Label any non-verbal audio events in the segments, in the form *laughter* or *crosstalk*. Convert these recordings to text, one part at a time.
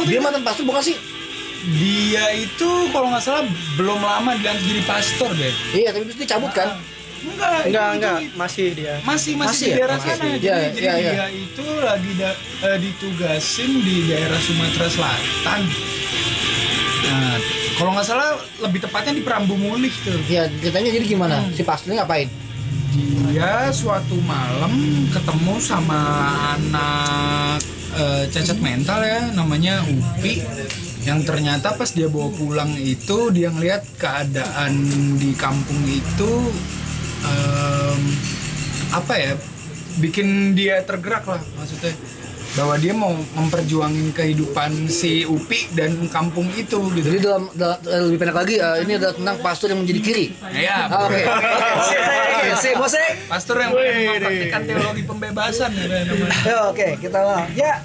waktu Dia itu. mantan pastor bukan sih? Dia itu kalau nggak salah belum lama dilantik jadi pastor deh. Iya, tapi terus dia cabut kan? Enggak, Enggak, itu- enggak, itu- masih dia. masih masih, Masih di ya? daerah Masih. sana. Iya, Jadi, iya, jadi iya. dia itu lagi da- eh, ditugasin di daerah Sumatera Selatan. Nah, kalau nggak salah lebih tepatnya di Perambu Mulih tuh. Iya, ceritanya jadi gimana? Si pastornya ngapain? Dia suatu malam ketemu sama anak eh, cacat mental ya, namanya Upi. Yang ternyata pas dia bawa pulang itu dia ngeliat keadaan di kampung itu em, apa ya, bikin dia tergerak lah maksudnya bahwa dia mau memperjuangin kehidupan si Upi dan kampung itu gitu. Jadi dalam, dalam- eh, lebih pendek lagi, eh, ini adalah tentang pastor yang menjadi kiri. Ya, Ah, Oke. Oke, sip, bos, sip. pastor yang mempraktikkan teologi pembebasan ya namanya. Ya, Oke, kita lah. Ya.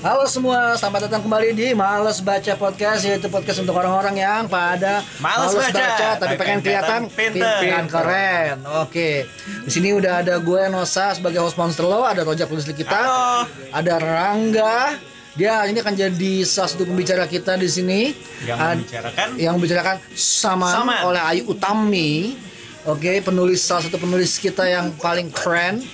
Halo semua, selamat datang kembali di Males Baca Podcast yaitu podcast untuk orang-orang yang pada Males baca, tapi tapi pengen kelihatan dan keren. Oke. Di sini udah ada gue Nosa sebagai host Monster Lo, ada Rojak penulis kita, Halo. ada Rangga. Dia ini akan jadi salah satu pembicara kita di sini. Yang Ad- membicarakan yang membicarakan Saman. oleh Ayu Utami. Oke, penulis salah satu penulis kita yang paling keren.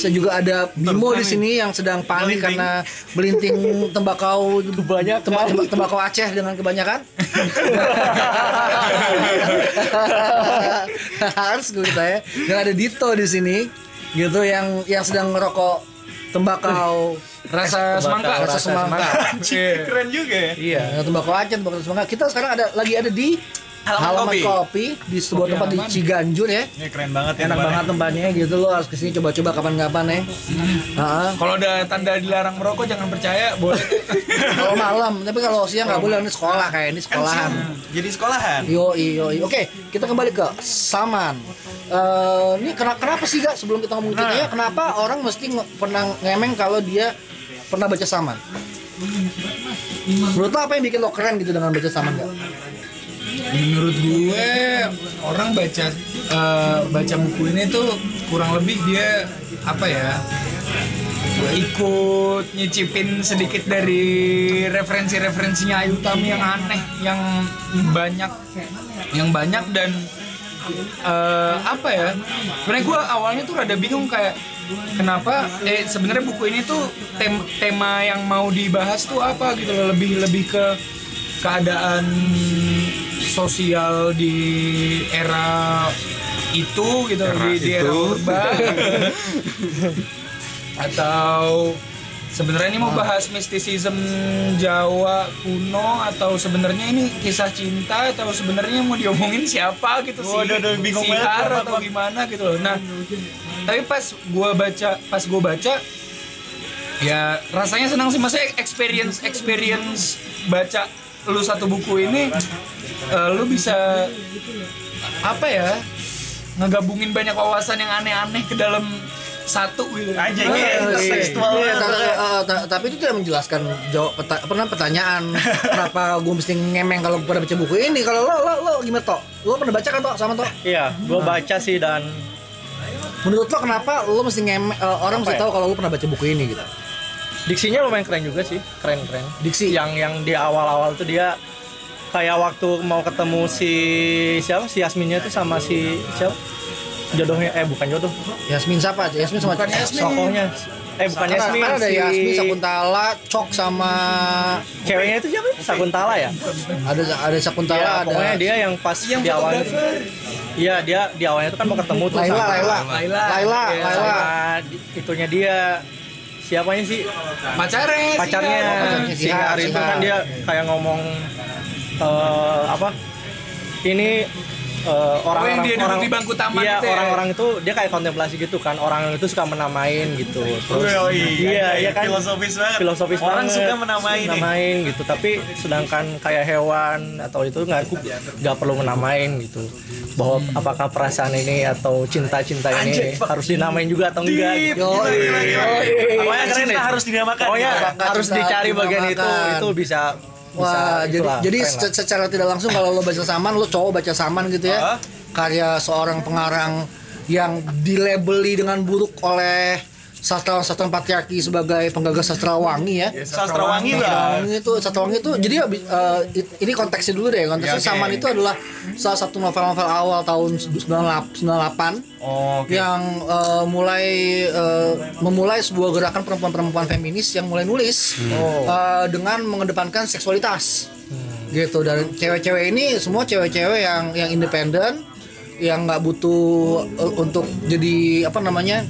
Saya juga ada Bimo di sini yang sedang panik Melinting. karena melinting *laughs* tembakau banyak tembakau Aceh dengan kebanyakan. *laughs* Harus gue kita ya. Dan ada Dito di sini gitu yang yang sedang ngerokok tembakau Rasa semangka, rasa semangka. Keren juga ya. Iya, tembakau Aceh, tembakau semangka. Kita sekarang ada lagi ada di Halaman Halaman Kopi. kopi. di sebuah Kopi tempat di halaman. Ciganjur ya. Ini keren banget ya. Enak tempatnya. banget tempatnya gitu lo harus ke sini coba-coba kapan-kapan ya. Heeh. Kalau ada tanda dilarang merokok jangan percaya, boleh. *laughs* Kalau malam, tapi kalau siang nggak boleh ini sekolah kayak ini Kan sekolahan. Jadi sekolahan. Yo yo Oke, kita kembali ke Saman. Eh, ini kenapa, kenapa sih gak sebelum kita ngomong ceritanya, kenapa orang mesti nge- pernah ngemeng kalau dia pernah baca Saman? Menurut lo apa yang bikin lo keren gitu dengan baca Saman gak? Menurut gue orang baca eh, baca buku ini tuh kurang lebih dia apa ya? ikut nyicipin sedikit dari referensi-referensinya Ayu Tami yang aneh, yang banyak, yang banyak dan eh, apa ya? Sebenarnya gue awalnya tuh rada bingung kayak kenapa? Eh sebenarnya buku ini tuh tem- tema yang mau dibahas tuh apa gitu lebih lebih ke keadaan sosial di era itu gitu di, di era urba *laughs* atau sebenarnya ini mau bahas mistisism Jawa kuno atau sebenarnya ini kisah cinta atau sebenarnya mau diomongin siapa gitu sih? aduh, bingung si banget, Har atau gimana gitu loh. Nah tapi pas gua baca pas gua baca ya rasanya senang sih. Maksudnya experience experience baca lu satu buku ini eh, lu bisa apa ya ngegabungin banyak wawasan yang aneh-aneh ke dalam satu gitu Aja gitu. iya, iya, banget. ta- eh, ta- tapi itu tidak menjelaskan jawab peta- pernah pertanyaan *laughs* kenapa gue mesti ngemeng kalau pernah baca buku ini kalau lo lo lo gimana toh lo pernah baca kan toh sama toh Iya, gua baca sih dan menurut lo kenapa lo mesti ngemeng eh, orang mesti ya? tahu kalau lo pernah baca buku ini gitu diksinya lumayan keren juga sih, keren-keren. Diksi? yang yang di awal-awal tuh dia kayak waktu mau ketemu si siapa? Si Yasminnya tuh sama si siapa? Jodohnya eh bukan jodoh. Yasmin siapa? Aja Yasmin sama Bukan Yasmin. sokohnya. Eh bukan Kan ada- Yasmin kan ada si Yasmin Sakuntala Cok sama ceweknya itu siapa? Sakuntala ya? Ada ada Sakuntala Iya, ada pokoknya dia yang pas yang di awalnya Iya, dia di awalnya tuh kan mau ketemu tuh Laila sama, Laila. Laila. Laila Iya, Laila. sama di- itunya dia siapanya sih? Pacarnya pacarnya. Si Har, itu kan dia kayak ngomong eh, apa? Ini eh, orang-orang Oh, yang dia orang di bangku taman iya itu ya? orang-orang itu dia kayak kontemplasi gitu kan orang itu suka menamain gitu terus Oh, iya iya kan Filosofis banget. filosofis Orang banget suka menamai nih. menamain gitu tapi sedangkan kayak hewan atau itu nggak nggak perlu menamain gitu bahwa apakah perasaan ini atau cinta-cinta ini harus dinamain juga atau enggak gitu. Gila, gila, gila. yo, Pokoknya keren cinta harus dinamakan. Pokoknya Apakah harus dicari bagian itu itu bisa Wah, jadi jadi keren lah. se- secara tidak langsung kalau lo baca Saman, lo cowok baca Saman gitu ya. Hah? Karya seorang pengarang yang dilabeli dengan buruk oleh sastra-sastra patriarki sebagai penggagas sastra wangi ya. Sastrawangi lah. Sastrawangi itu Sastrawangi itu jadi abis- eh, ini konteksnya dulu deh. Konteksnya Ya. Saman itu adalah salah satu novel-novel awal tahun 98 Oh, Oke. yang eh, mulai eh, memulai sebuah gerakan perempuan-perempuan feminis yang mulai nulis eh, dengan mengedepankan seksualitas gitu dan cewek-cewek ini semua cewek-cewek yang yang independen yang nggak butuh untuk jadi apa namanya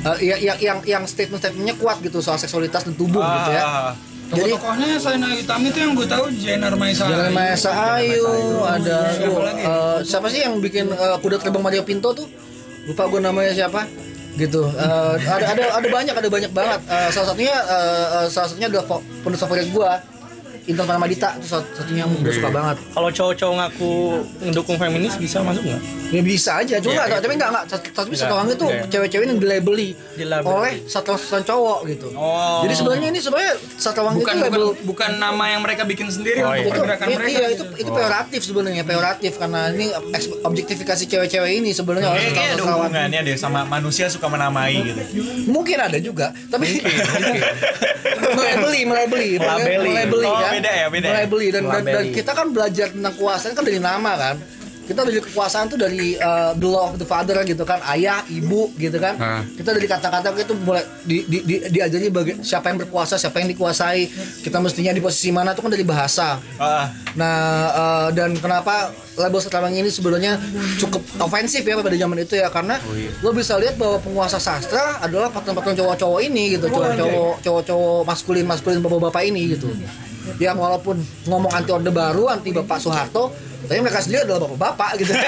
eh, ya- yang yang yang statement-statementnya kuat gitu soal seksualitas dan tubuh gitu ya Ah, jadi Tokoh-tokohnya selain Ayu Tami itu yang gue tahu Jenar Maisa. Jalan Maesa Ayu, ada Siapa lagi? eh, siapa sih yang bikin eh, kuda terbang Mario Pinto tuh? Lupa gue namanya siapa? Gitu. Eh, ada ada ada banyak ada banyak banget. Eh, salah satunya eh, eh, salah satunya adalah penulis favorit gue. Intan Panamadita itu salah satunya yang gue suka banget. Kalau cowok-cowok ngaku mendukung feminis bisa masuk nggak? Ya bisa aja, cuma nggak, tapi nggak nggak. Tapi satu orang itu cewek-cewek yang dilabeli oleh satu-satu cowok gitu. Oh. Jadi sebenarnya ini sebenarnya satu orang Bukan itu label bukan bukan nama yang mereka bikin sendiri Oh, untuk iya. itu, pergerakan mereka. iya itu itu peyoratif sebenarnya peyoratif karena ini objektifikasi cewek-cewek ini sebenarnya oleh Kayaknya ada hubungannya deh sama manusia suka menamai gitu. mungkin ada juga tapi mulai beli mulai beli Melabeli. mulai beli Oh, kan beda ya, beda mulai ya? beli. Dan, dan, dan kita kan belajar tentang kekuasaan kan dari nama kan? Kita dari kekuasaan tuh dari uh, the law of the father gitu kan? Ayah ibu gitu kan? Ah. kita dari kata-kata itu mulai di, di, di, diajari baga- siapa yang berkuasa siapa yang dikuasai. Kita mestinya di posisi mana itu kan dari bahasa. Ah, Nah, eh, dan kenapa label sekarang ini sebenarnya cukup ofensif ya pada zaman itu ya? Karena lo bisa lihat bahwa penguasa sastra adalah patron-patron cowok-cowok ini gitu, cowok-cowok cowok-cowok maskulin-maskulin bapak-bapak ini gitu. Yang walaupun ngomong anti orde baru, anti Bapak Soeharto, tapi mereka sendiri adalah bapak-bapak gitu. *laughs*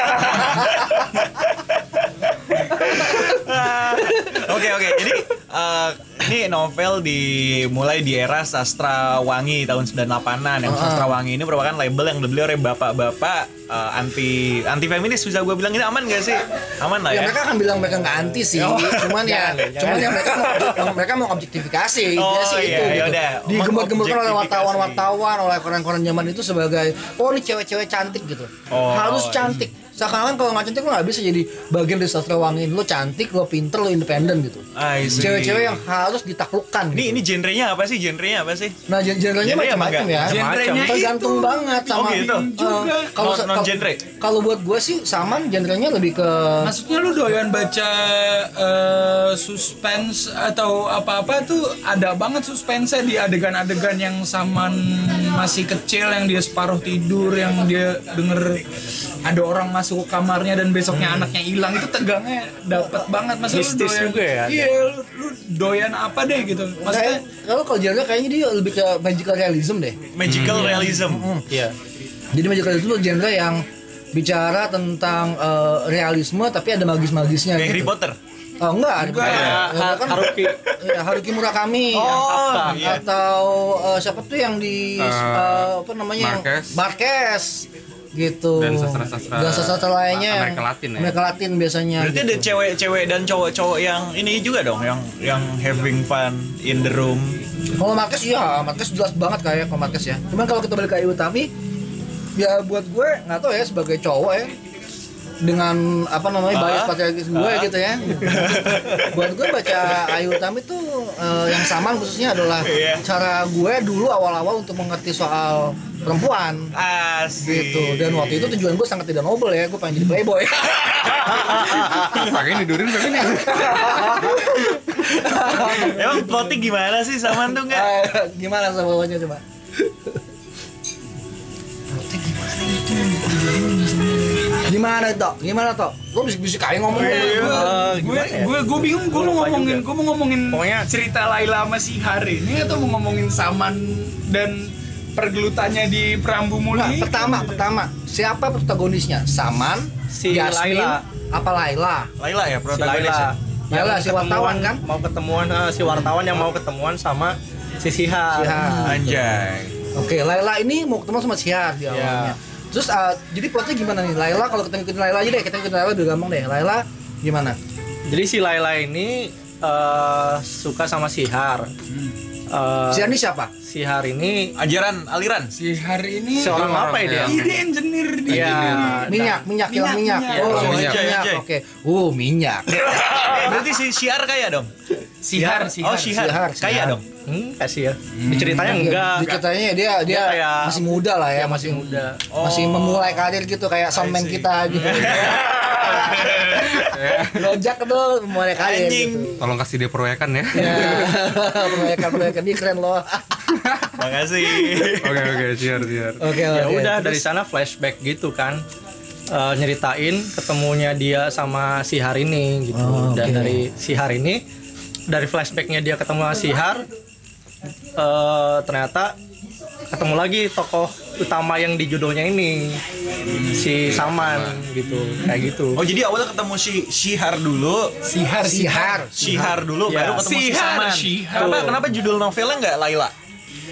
Oke oke. Jadi eh, ini novel dimulai di era sastra wangi tahun 98-an. Yang sastra wangi ini merupakan label yang dibeli oleh bapak-bapak eh, anti anti feminis bisa gue bilang ini aman gak sih? Aman lah ya ya. mereka akan bilang mereka nggak anti sih, cuman ya, cuman ya mereka mau, mereka mau objektifikasi, Oh, sih iya, itu gitu. yaudah. Digembar-gemborkan oleh wartawan-wartawan, oleh koran-koran zaman itu sebagai, oh ini cewek-cewek cantik gitu, Oh, harus iya. Seakan-akan kalau nggak cantik lo nggak bisa jadi bagian dari sastra wangi. Lo cantik, lo pinter, lo independen gitu. Cewek-cewek yang harus ditaklukkan. Ini gitu. ini genrenya apa sih? Genrenya apa sih? Nah, gen- genrenya Genre macam-macam ya. Genrenya tergantung itu. banget sama Oh, gitu? Juga. kalau Non- non-genre? kalau buat gue sih saman genrenya lebih ke Maksudnya lu doyan baca eh, suspense atau apa-apa tuh ada banget suspense di adegan-adegan yang saman masih kecil yang dia separuh tidur yang dia denger ada orang masuk ke kamarnya dan besoknya anaknya hilang itu tegangnya dapat banget Masa lu doyan- juga ya? Iya, lu, lu doyan apa deh gitu. Maksudnya kalau kalau genre kayaknya dia lebih ke magical realism deh. Magical realism. Iya. Jadi magical realism itu genre yang bicara tentang eh, realisme tapi ada magis-magisnya Kayak gitu. Harry Potter. Oh enggak, ada Enggak. ya. Ha- kan Haruki ya, Haruki Murakami Kafka. iya. atau eh, siapa tuh yang di eh, apa namanya yang- Marquez. Marquez gitu Dan sastra-sastra dan sastra lainnya Amerika Latin ya? Amerika Latin biasanya Berarti gitu. ada cewek-cewek dan cowok-cowok yang ini juga dong, yang yang having fun in the room. Kalau Marquez iya, Marquez jelas banget kayak kalau Marquez ya. Cuman kalau kita balik ke Ayu Utami, ya buat gue nggak tahu ya sebagai cowok ya dengan apa namanya Ah. bias patriarkis gue Ah. gitu ya. buat gue baca Ayu Utami tuh eh, yang sama khususnya adalah Iya. cara gue dulu awal-awal untuk mengerti soal perempuan Asik. gitu dan waktu itu tujuan gue sangat tidak noble ya gue pengen jadi playboy *laughs* Pakai nidurin tapi nih. *laughs* Emang plotnya gimana sih Saman tuh nggak? Eh, gimana semuanya coba Gimana toh? Gimana toh? Lo bisik-bisik kayak ngomong gue gimana ya? gue gue bingung gue mau ngomongin gue mau ngomongin Pokoknya- cerita Laila sama si Hari ini atau mau ngomongin Saman dan pergelutannya di Perambu Nah, Muli pertama, pertama, siapa protagonisnya? Saman, Si Yasmin, Laila. apa Laila? Laila ya si protagonis. Laila. Laila, si wartawan kan? Mau ketemuan eh, si wartawan yang mau ketemuan sama si Sihar. Sihar. Anjay. Oke, Laila ini mau ketemu sama Sihar di Iya. awalnya. Terus uh, jadi plotnya gimana nih? Laila kalau kita ngikutin Laila aja deh, kita ngikutin Laila udah gampang deh. Laila gimana? Jadi si Laila ini eh, suka sama Sihar. Eh, Sihar ini siapa? Sihar ini Ajaran aliran. si Hari ini seorang orang apa ya dia? ide engineer di Iya. Minyak, minyak, kilang minyak. minyak. Oh, Oh, minyak, minyak. Oke. Uh, minyak. *laughs* Berarti si Syiar kaya dong. Sihar, Ya. sihar. Oh, Shihar. Shihar, Kaya dong. Hmm, kasih ya. Di ceritanya enggak. Di ceritanya dia dia, Dia kayak- masih muda lah ya, Ya, masih muda. Masih memulai karir gitu kayak soundman kita gitu. *laughs* *laughs* Rojak tuh memulai karir Anjing. gitu. Tolong kasih dia proyekan ya. Ya, proyekan-proyekan ini keren loh. Makasih. Oke oke, siar siar. Oke, ya oke. udah dari sana flashback gitu kan Eh, nyeritain ketemunya dia sama si Har ini gitu Oh, dan oke. dari si Har ini dari flashbacknya dia ketemu sama si Har eh, ternyata ketemu lagi tokoh utama yang di judulnya ini si Saman gitu kayak gitu Oh jadi awalnya ketemu si Shihar dulu, Sihar, Sihar. Shihar dulu, Ya. baru ketemu si Sihar, Saman. Shihar. Kenapa, kenapa judul novelnya nggak Laila?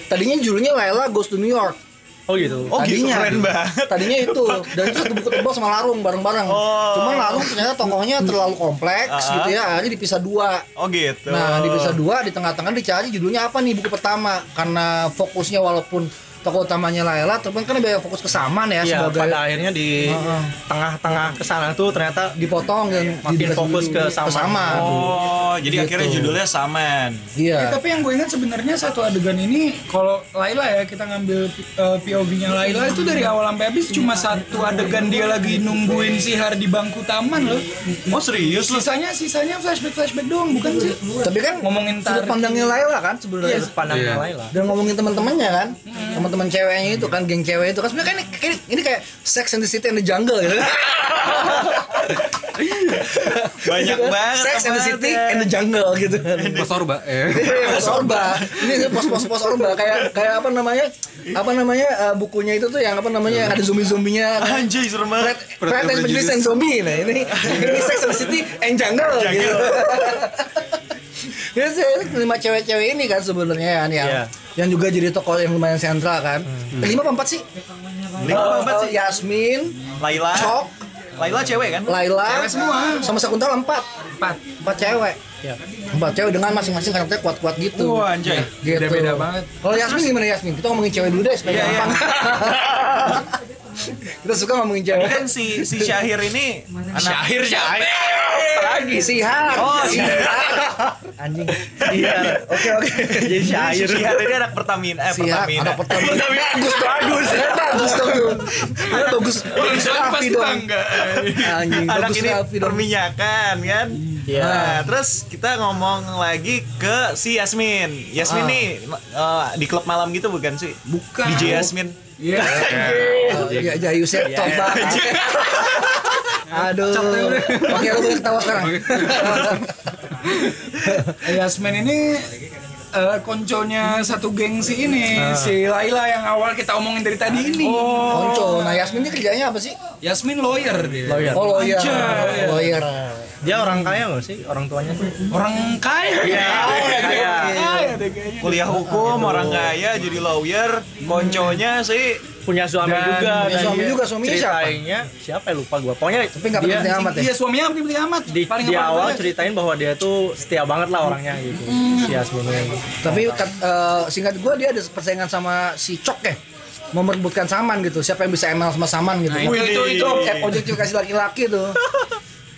Tadinya judulnya Laila Goes to New York. oh gitu Oh gitu, Tadinya. keren banget. Tadinya itu *laughs* dan itu satu buku tebal sama Larung bareng-bareng. Oh. Cuman Larung ternyata tokohnya terlalu kompleks Ah. gitu ya, akhirnya dipisah dua. Oh gitu. Nah, dipisah dua, di tengah-tengah dicari judulnya apa nih buku pertama karena fokusnya walaupun tokoh utamanya Laila, tapi kan biaya fokus ke Saman ya, ya sebagai pada akhirnya di tengah-tengah ke sana tuh ternyata dipotong dan Makin fokus ke judul- Saman. Oh, jadi Gitu. akhirnya judulnya Saman. Iya. Eh, tapi yang gue ingat sebenarnya satu adegan ini kalau Laila ya kita ngambil uh, POV-nya Laila itu dari awal sampai habis cuma satu adegan dia lagi nungguin Sihar di bangku taman loh. Oh serius lu? Sisanya sisanya flashback flashback doang bukan sih? Tapi kan Ngomongin sudut pandangnya Laila kan sebenarnya. sudut pandangnya Iya. Laila dan ngomongin teman-temannya kan teman-teman ceweknya itu kan geng cewek itu kan. Sebenarnya kan ini, ini, ini kayak Sex and the City and the Jungle gitu. Banyak banget. Sex and the City and the Jungle gitu. Mas Orba ya. pos orba. Ini pos pos pos orba. Kayak kayak apa namanya apa namanya eh, bukunya itu tuh yang apa namanya yang ada zombie zombinya kan Anjay serem banget. And Prejudice and Zombie. Nah ini ini Sex and the City and Jungle. gitu Ya, saya lima cewek-cewek ini kan sebenarnya kan yang Iya. yang juga jadi tokoh yang lumayan sentral kan. Lima apa empat sih? Lima empat Eh, sih? Yasmin, Laila. Cok, Laila cewek kan? Laila, Cewek semua. sama Sakuntala empat, Empat. empat cewek. ya Empat cewek dengan masing-masing karakternya kuat-kuat gitu. Wah anjay. gitu. Beda-beda banget. Kalau Yasmin gimana Yasmin? Kita ngomongin cewek dulu deh supaya Iya, iya. *laughs* Kita suka ngomongin Ini cewek. kan si si Syahir ini anak Syahir siapa? Lagi Sihar. Oh, Sihar. Anjing. iya Oke oke. jadi syair Syahir ini anak Pertamina eh Sihar, Pertamina. anak Pertamina. Bagus bagus. Bagus dong. Ya, bagus. Bagus Raffi Pasti dong. Anjing. Anak ini perminyakan kan. Iya. Nah, terus kita ngomong lagi ke si Yasmin. Yasmin Ah. nih eh, di klub malam gitu bukan sih? Bukan. DJ Yasmin. Iya. Oh, Ya, Jayu Septo banget. Aduh. Oke, lu boleh ketawa sekarang. Yasmin ini eh, konconya satu gengsi ini si Laila yang awal kita omongin dari tadi ini. Konco. Nah, Yasmin ini kerjanya apa sih? Yasmin lawyer dia. lawyer Oh, lawyer. Anjay. Lawyer. dia orang kaya nggak sih orang tuanya tuh Orang kaya. Iya, kaya. Kaya deh kayaknya. Kuliah hukum, orang kaya jadi lawyer, konconya sih punya suami Dan juga punya dan suami dia juga, suaminya siapa? ceritanya siapa ya lupa gua pokoknya Tapi nggak dia penting amat ya. Iya suaminya penting amat. di, Paling di awal ceritain bahwa dia tuh setia banget lah orangnya gitu si Yasmin ini Tapi kat- eh, singkat gue dia ada persaingan sama si Cok ya. Mau merebutkan Saman gitu. Siapa yang bisa ML sama Saman gitu. Nah, itu itu itu. Eh, objektifikasi laki-laki tuh. *laughs*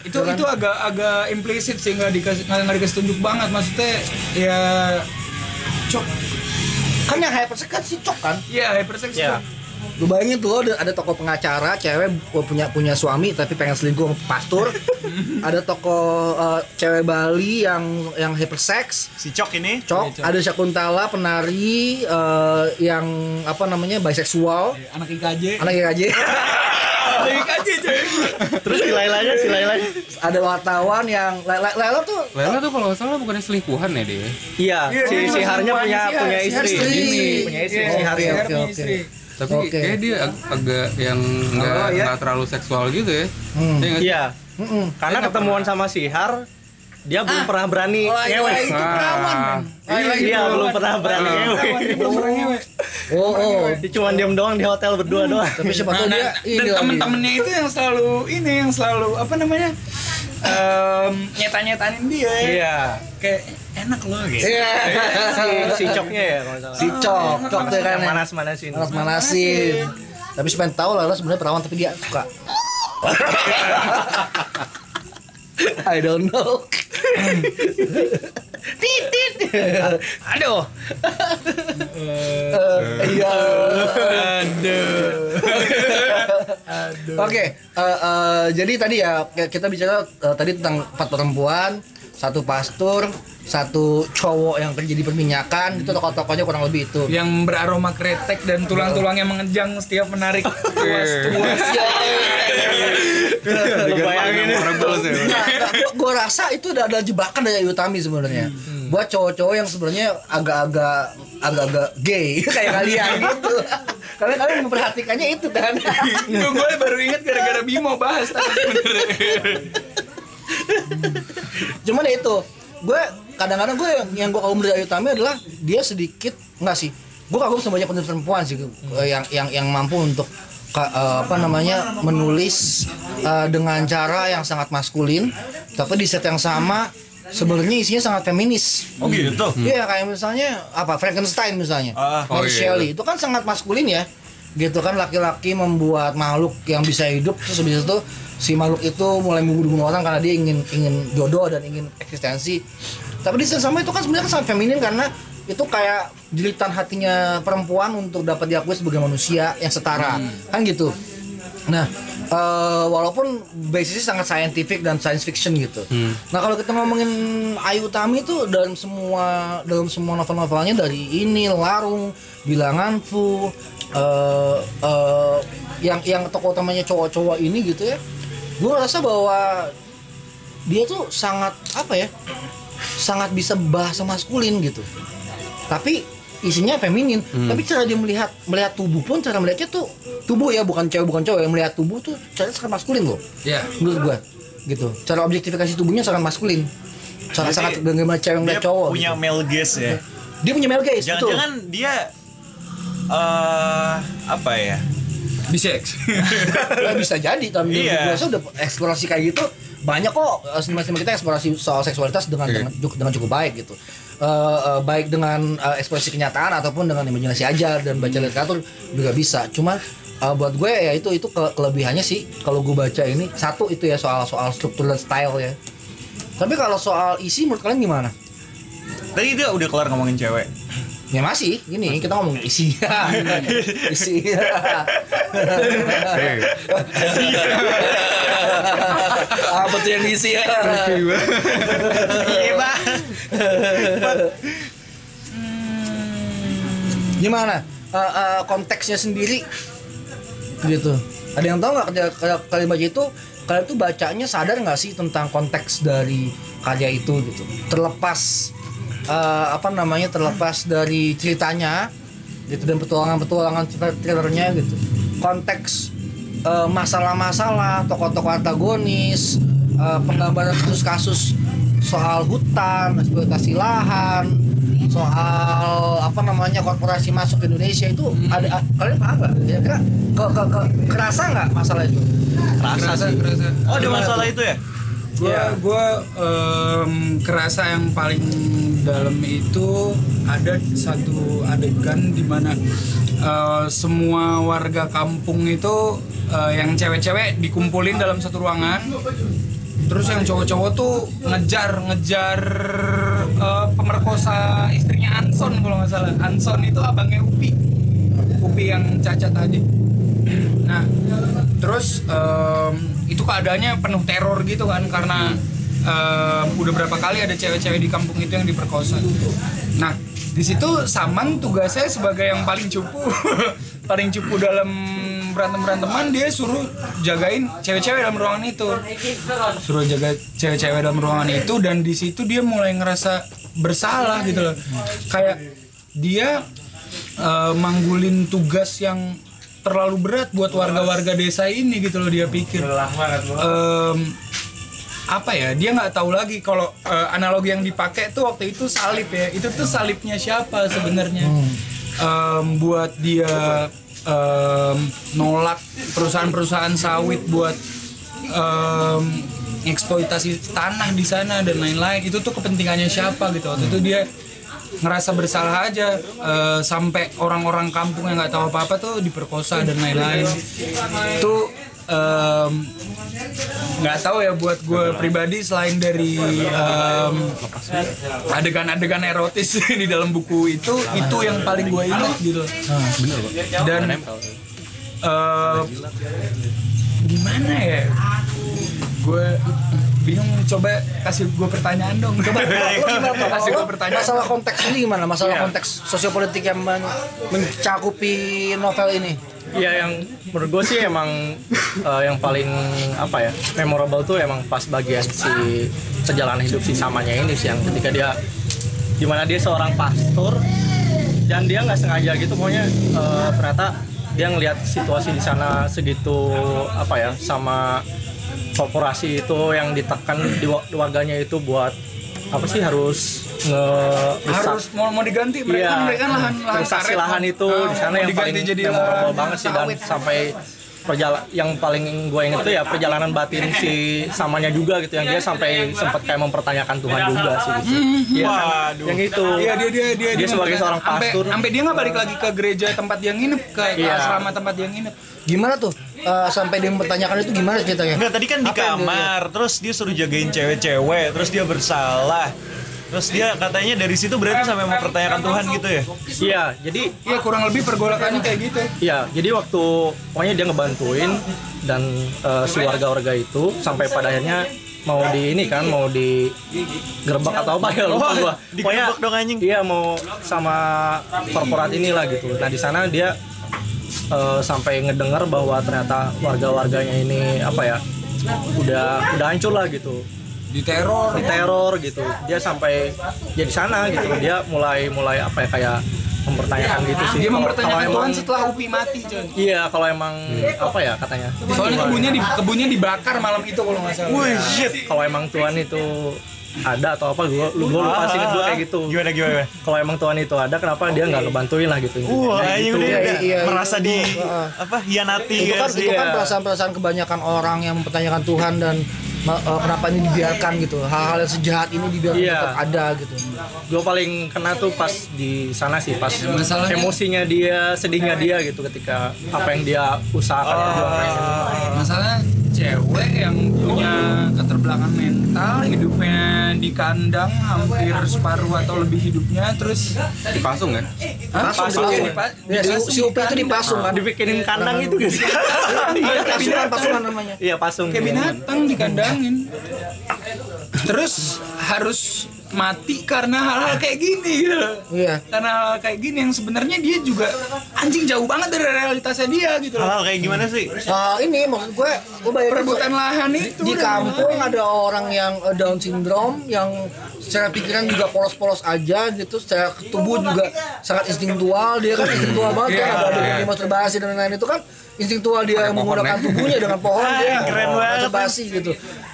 Itu itu agak agak implisit sih nggak dikasih nggak nggak dikasih tunjuk banget. Maksudnya ya cok kan yang hypersex kan si Cok kan? Ya hypersex ya Cok. Lu bayangin tuh lo ada, ada toko pengacara cewek punya punya suami tapi pengen selingkuh sama pastor. *laughs* Ada toko eh, cewek Bali yang yang hypersex si Cok ini? Cok, Iya, Cok. ada Syakuntala penari eh, yang apa namanya biseksual, anak IKJ anak IKJ. *laughs* *laughs* anak IKJ coy terus si Lailanya si Lailanya ada wartawan yang Laila, Laila tuh Laila tuh kalau nggak salah bukannya selingkuhan ya dia. iya Iya, si si Harnya punya Har, punya istri. Punya istri Iya, si Oke, Har oke, Har oke. punya istri. Tapi Oke. kayak dia ag- agak yang nggak Oh, iya. nggak terlalu seksual gitu ya. Hmm. Iya sih? iya Mm-mm. karena ketemuan sama si Har dia belum pernah berani oh, iya, ngewek itu perawan Ah. men. Laila itu iya perawan. belum pernah berani perawan, pernah ngewek Oh, oh. dia cuma diam doang di hotel berdua doang Tapi siapa Nah, tahu dia dan temen-temennya itu yang selalu ini yang selalu apa namanya em, nyeta-nyetanin dia iya kayak enak loh gitu Iya. si si coknya ya kalau nggak Si salah Cok, Cok tuh kan. yang manas manasin Manas-manasin. Tapi siapa yang tahu Laila sebenarnya perawan tapi dia suka. I don't know. Aduh. Eh, iya. Oke, eh, eh, jadi tadi ya kita bicara eh, tadi tentang empat perempuan, satu pastor, satu cowok yang kerja di perminyakan, itu tokoh-tokohnya kurang lebih itu. yang beraroma kretek dan tulang-tulang yang mengejang setiap menarik tuas-tuas Lu bayangin Memorable sih. Nah, gue rasa itu udah ada jebakan dari Ayu Utami sebenarnya. Buat cowok-cowok yang sebenarnya agak-agak agak-agak gay *laughs* kayak kalian gitu. Karena kalian memperhatikannya itu kan. Gue baru inget gara-gara Bimo bahas tadi. *laughs* *laughs* Cuman ya itu, gue kadang-kadang gue yang, yang gue kagum dari Ayu Tami adalah dia sedikit enggak sih. Gue kagum sama banyak penulis perempuan sih eh, yang yang yang mampu untuk ka- eh, apa namanya menulis eh, dengan cara yang sangat maskulin, tapi di set yang sama sebenarnya isinya sangat feminis. Oh gitu. Iya kayak misalnya apa Frankenstein misalnya, Ah, Mary oh iya. Shelley itu kan sangat maskulin ya, gitu kan laki-laki membuat makhluk yang bisa hidup terus habis itu si makhluk itu mulai membunuh orang karena dia ingin ingin jodoh dan ingin eksistensi. Tapi di sama itu kan sebenarnya sangat feminin karena itu kayak jilitan hatinya perempuan untuk dapat diakui sebagai manusia yang setara, kan gitu. Nah, eh, walaupun basisnya sangat scientific dan science fiction gitu. Nah, kalau kita ngomongin Ayu Tami itu dalam semua dalam semua novel-novelnya dari ini Larung, Bilangan Fu, eh, eh, yang yang tokoh utamanya cowok-cowok ini gitu ya. Gue rasa bahwa dia tuh sangat apa ya? Sangat bisa bahasa maskulin gitu. Tapi isinya feminin tapi cara dia melihat melihat tubuh pun cara melihatnya tuh tubuh ya bukan cewek bukan cowok yang melihat tubuh tuh caranya sangat maskulin loh Ya. menurut gua gitu cara objektifikasi tubuhnya sangat maskulin sangat sangat Jadi, bagaimana cewek Dia ngeliat cowok punya gitu. male gaze ya. dia punya male gaze betul Jangan-jangan dia eh apa ya? Biseks. *laughs* Ya, bisa jadi tapi Iya. rasa udah eksplorasi kayak gitu banyak kok eh, sinema-sinema kita eksplorasi soal seksualitas dengan Iya. dengan, dengan cukup baik gitu Eh, eh, baik dengan eh, ekspresi kenyataan ataupun dengan imajinasi aja dan baca literatur juga bisa cuma eh, buat gue ya itu itu ke- kelebihannya sih kalau gue baca ini satu itu ya soal soal struktur dan style ya tapi kalau soal isi menurut kalian gimana Tadi dia udah kelar ngomongin cewek. Ya masih, ini kita ngomong isi. *laughs* isi. Apa tuh yang ya? Iya, Bang. Gimana? Eh, eh, konteksnya sendiri gitu. Ada yang tahu nggak baca itu kalian tuh bacanya sadar nggak sih tentang konteks dari karya itu gitu terlepas eh, apa namanya terlepas dari ceritanya gitu dan petualangan-petualangan trailernya gitu. Konteks eh, masalah-masalah tokoh-tokoh antagonis eh, penggambaran kasus-kasus soal hutan eksploitasi lahan soal apa namanya korporasi masuk ke Indonesia itu ada kalian paham nggak? Ya kira ke, ke, ke, kerasa nggak masalah itu? Kerasa kerasa. Oh, ada masalah itu ya? Gua gua em, kerasa yang paling dalam itu ada satu adegan di mana eh, semua warga kampung itu eh, yang cewek-cewek dikumpulin dalam satu ruangan. Terus yang cowok-cowok tuh ngejar ngejar eh, pemerkosa istrinya Anson kalau nggak salah. Anson itu abangnya Upi. Upi yang cacat tadi. *clears throat* Nah, terus em, itu keadaannya penuh teror gitu kan karena em, udah berapa kali ada cewek-cewek di kampung itu yang diperkosa. Nah, di situ Saman tugasnya sebagai yang paling cupu, *laughs* paling cupu dalam berantem beranteman dia suruh jagain cewek-cewek dalam ruangan itu, suruh jaga cewek-cewek dalam ruangan itu dan di situ dia mulai ngerasa bersalah gitu loh, kayak dia eh, manggulin tugas yang terlalu berat buat warga-warga desa ini gitu loh dia pikir. Em, apa ya dia nggak tahu lagi kalau eh, analogi yang dipakai tuh waktu itu salib ya. Itu tuh salibnya siapa sebenarnya? Em, buat dia em, nolak perusahaan-perusahaan sawit buat em, eksploitasi tanah di sana dan lain-lain. Itu tuh kepentingannya siapa gitu. Waktu itu dia ngerasa bersalah aja eh, sampai orang-orang kampung yang nggak tahu apa-apa tuh diperkosa dan lain-lain. Itu nggak tahu ya buat gue pribadi selain dari em, adegan-adegan erotis *laughs* di dalam buku itu itu yang paling gue ingat gitu. Dan eh, gimana ya? Gue bingung coba kasih gue pertanyaan dong *laughs* coba Lo gimana kasih gue pertanyaan Masalah konteks ini gimana? Masalah Iya. konteks sosiopolitik yang men- mencakupi novel ini. Iya yang menurut gue sih emang eh, yang paling apa ya memorable tuh emang pas bagian si perjalanan hidup si samanya ini sih yang ketika dia di mana dia seorang pastor dan dia nggak sengaja gitu pokoknya eh, ternyata dia ngelihat situasi di sana segitu apa ya sama korporasi itu yang ditekan di wa- warganya itu buat apa sih harus nge harus mau mau diganti mereka Iya. mereka lahan lahan lahan itu Ah, di sana mau yang paling jadi memorable banget sih dan sampai perjala yang paling gue inget tuh ya perjalanan batin si samanya juga gitu yang dia sampai sempat kayak mempertanyakan Tuhan juga sih gitu. Iya kan? Waduh. yang itu Iya dia dia dia Dia sebagai seorang pastor. sampai dia nggak balik lagi ke gereja tempat dia nginep ke, ke Iya. asrama tempat dia nginep. Gimana tuh? Eh, sampai dia mempertanyakan itu gimana ceritanya? Enggak, tadi kan di Apa kamar, terus dia suruh jagain cewek-cewek, terus dia bersalah. Terus dia katanya dari situ berarti sampai mempertanyakan Tuhan gitu ya? iya jadi Iya kurang lebih pergolakannya kayak gitu. Iya, jadi waktu pokoknya dia ngebantuin dan eh, si warga-warga itu sampai pada akhirnya mau di ini kan mau di gerbek atau apa ya lupa gua. digerebek dong, anjing. Iya mau sama korporat inilah gitu. Nah di sana dia eh, sampai ngedengar bahwa ternyata warga-warganya ini apa ya udah udah hancur lah gitu Di teror. teror gitu dia sampai ya di sana gitu dia mulai mulai apa ya kayak mempertanyakan gitu sih Dia Kalau- mempertanyakan kalau Tuhan emang- setelah Upi mati, coy. Iya, kalau emang apa ya katanya? Soalnya kebunnya di kebunnya dibakar malam itu kalau nggak salah. Wih, shit. Kalau emang Tuhan itu ada atau apa gua lu gua lupa sih gua kayak gitu. Gimana gimana? Kalau emang Tuhan itu ada kenapa dia nggak ngebantuin lah gitu. Wah, ini gitu. udah Iya, iya, iya, merasa itu. di Heeh. apa hianati itu kan guys. itu kan Iya. perasaan-perasaan kebanyakan orang yang mempertanyakan Tuhan dan ma- eh, kenapa ini dibiarkan gitu hal-hal yang sejahat ini dibiarkan Iya. tetap ada gitu Gua paling kena tuh pas di sana sih pas masalahnya- emosinya dia, sedihnya dia gitu ketika apa yang dia usahakan perjuangkan. Masalah cewek yang punya keterbelakangan mental, hidupnya di kandang hampir separuh atau lebih hidupnya, terus Dipasung? Hah? Pasung, Pasung, dipasung. dipa- ya, si, dipasung si di Upi itu kandang. dipasung kan Dibikinin kandang itu gitu. *laughs* iya pasukan pasukan namanya Iya pasung. kayak binatang dikandangin terus harus mati karena hal-hal kayak gini gitu iya. Karena hal kayak gini yang sebenarnya dia juga anjing jauh banget dari realitasnya dia gitu loh. Hal-hal kayak gimana sih? Nah, ini maksud gue gue bayangin perebutan lahan itu di kampung ada orang yang eh, Down syndrome yang secara pikiran juga polos-polos aja gitu. Secara tubuh juga sangat instingtual dia kan instingtual banget kan. Iya, ada ada yang masturbasi dan lain-lain itu kan instingtual dia yang menggunakan tubuhnya dengan pohon dia Ah, *laughs* keren banget. masturbasi gitu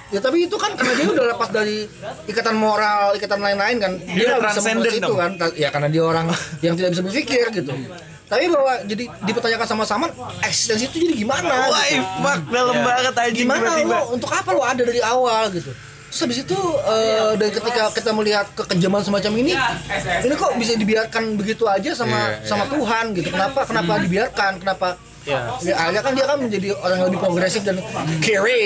ya tapi itu kan karena dia udah lepas dari ikatan moral ikatan lain-lain kan. Dia Dia bisa memproses itu dong. kan. Ya karena dia orang yang tidak bisa berpikir gitu. Tapi bahwa jadi dipertanyakan sama-sama eksistensi itu jadi gimana Wah, gitu fuck dalam banget aja gimana tiba-tiba. lo untuk apa lo ada dari awal gitu? Terus habis itu eh, dan ketika kita melihat kekejaman semacam ini ini kok bisa dibiarkan begitu aja sama Iya, sama Tuhan gitu? Kenapa kenapa dibiarkan? Kenapa Iya. ya akhirnya kan dia kan menjadi orang yang lebih progresif dan kere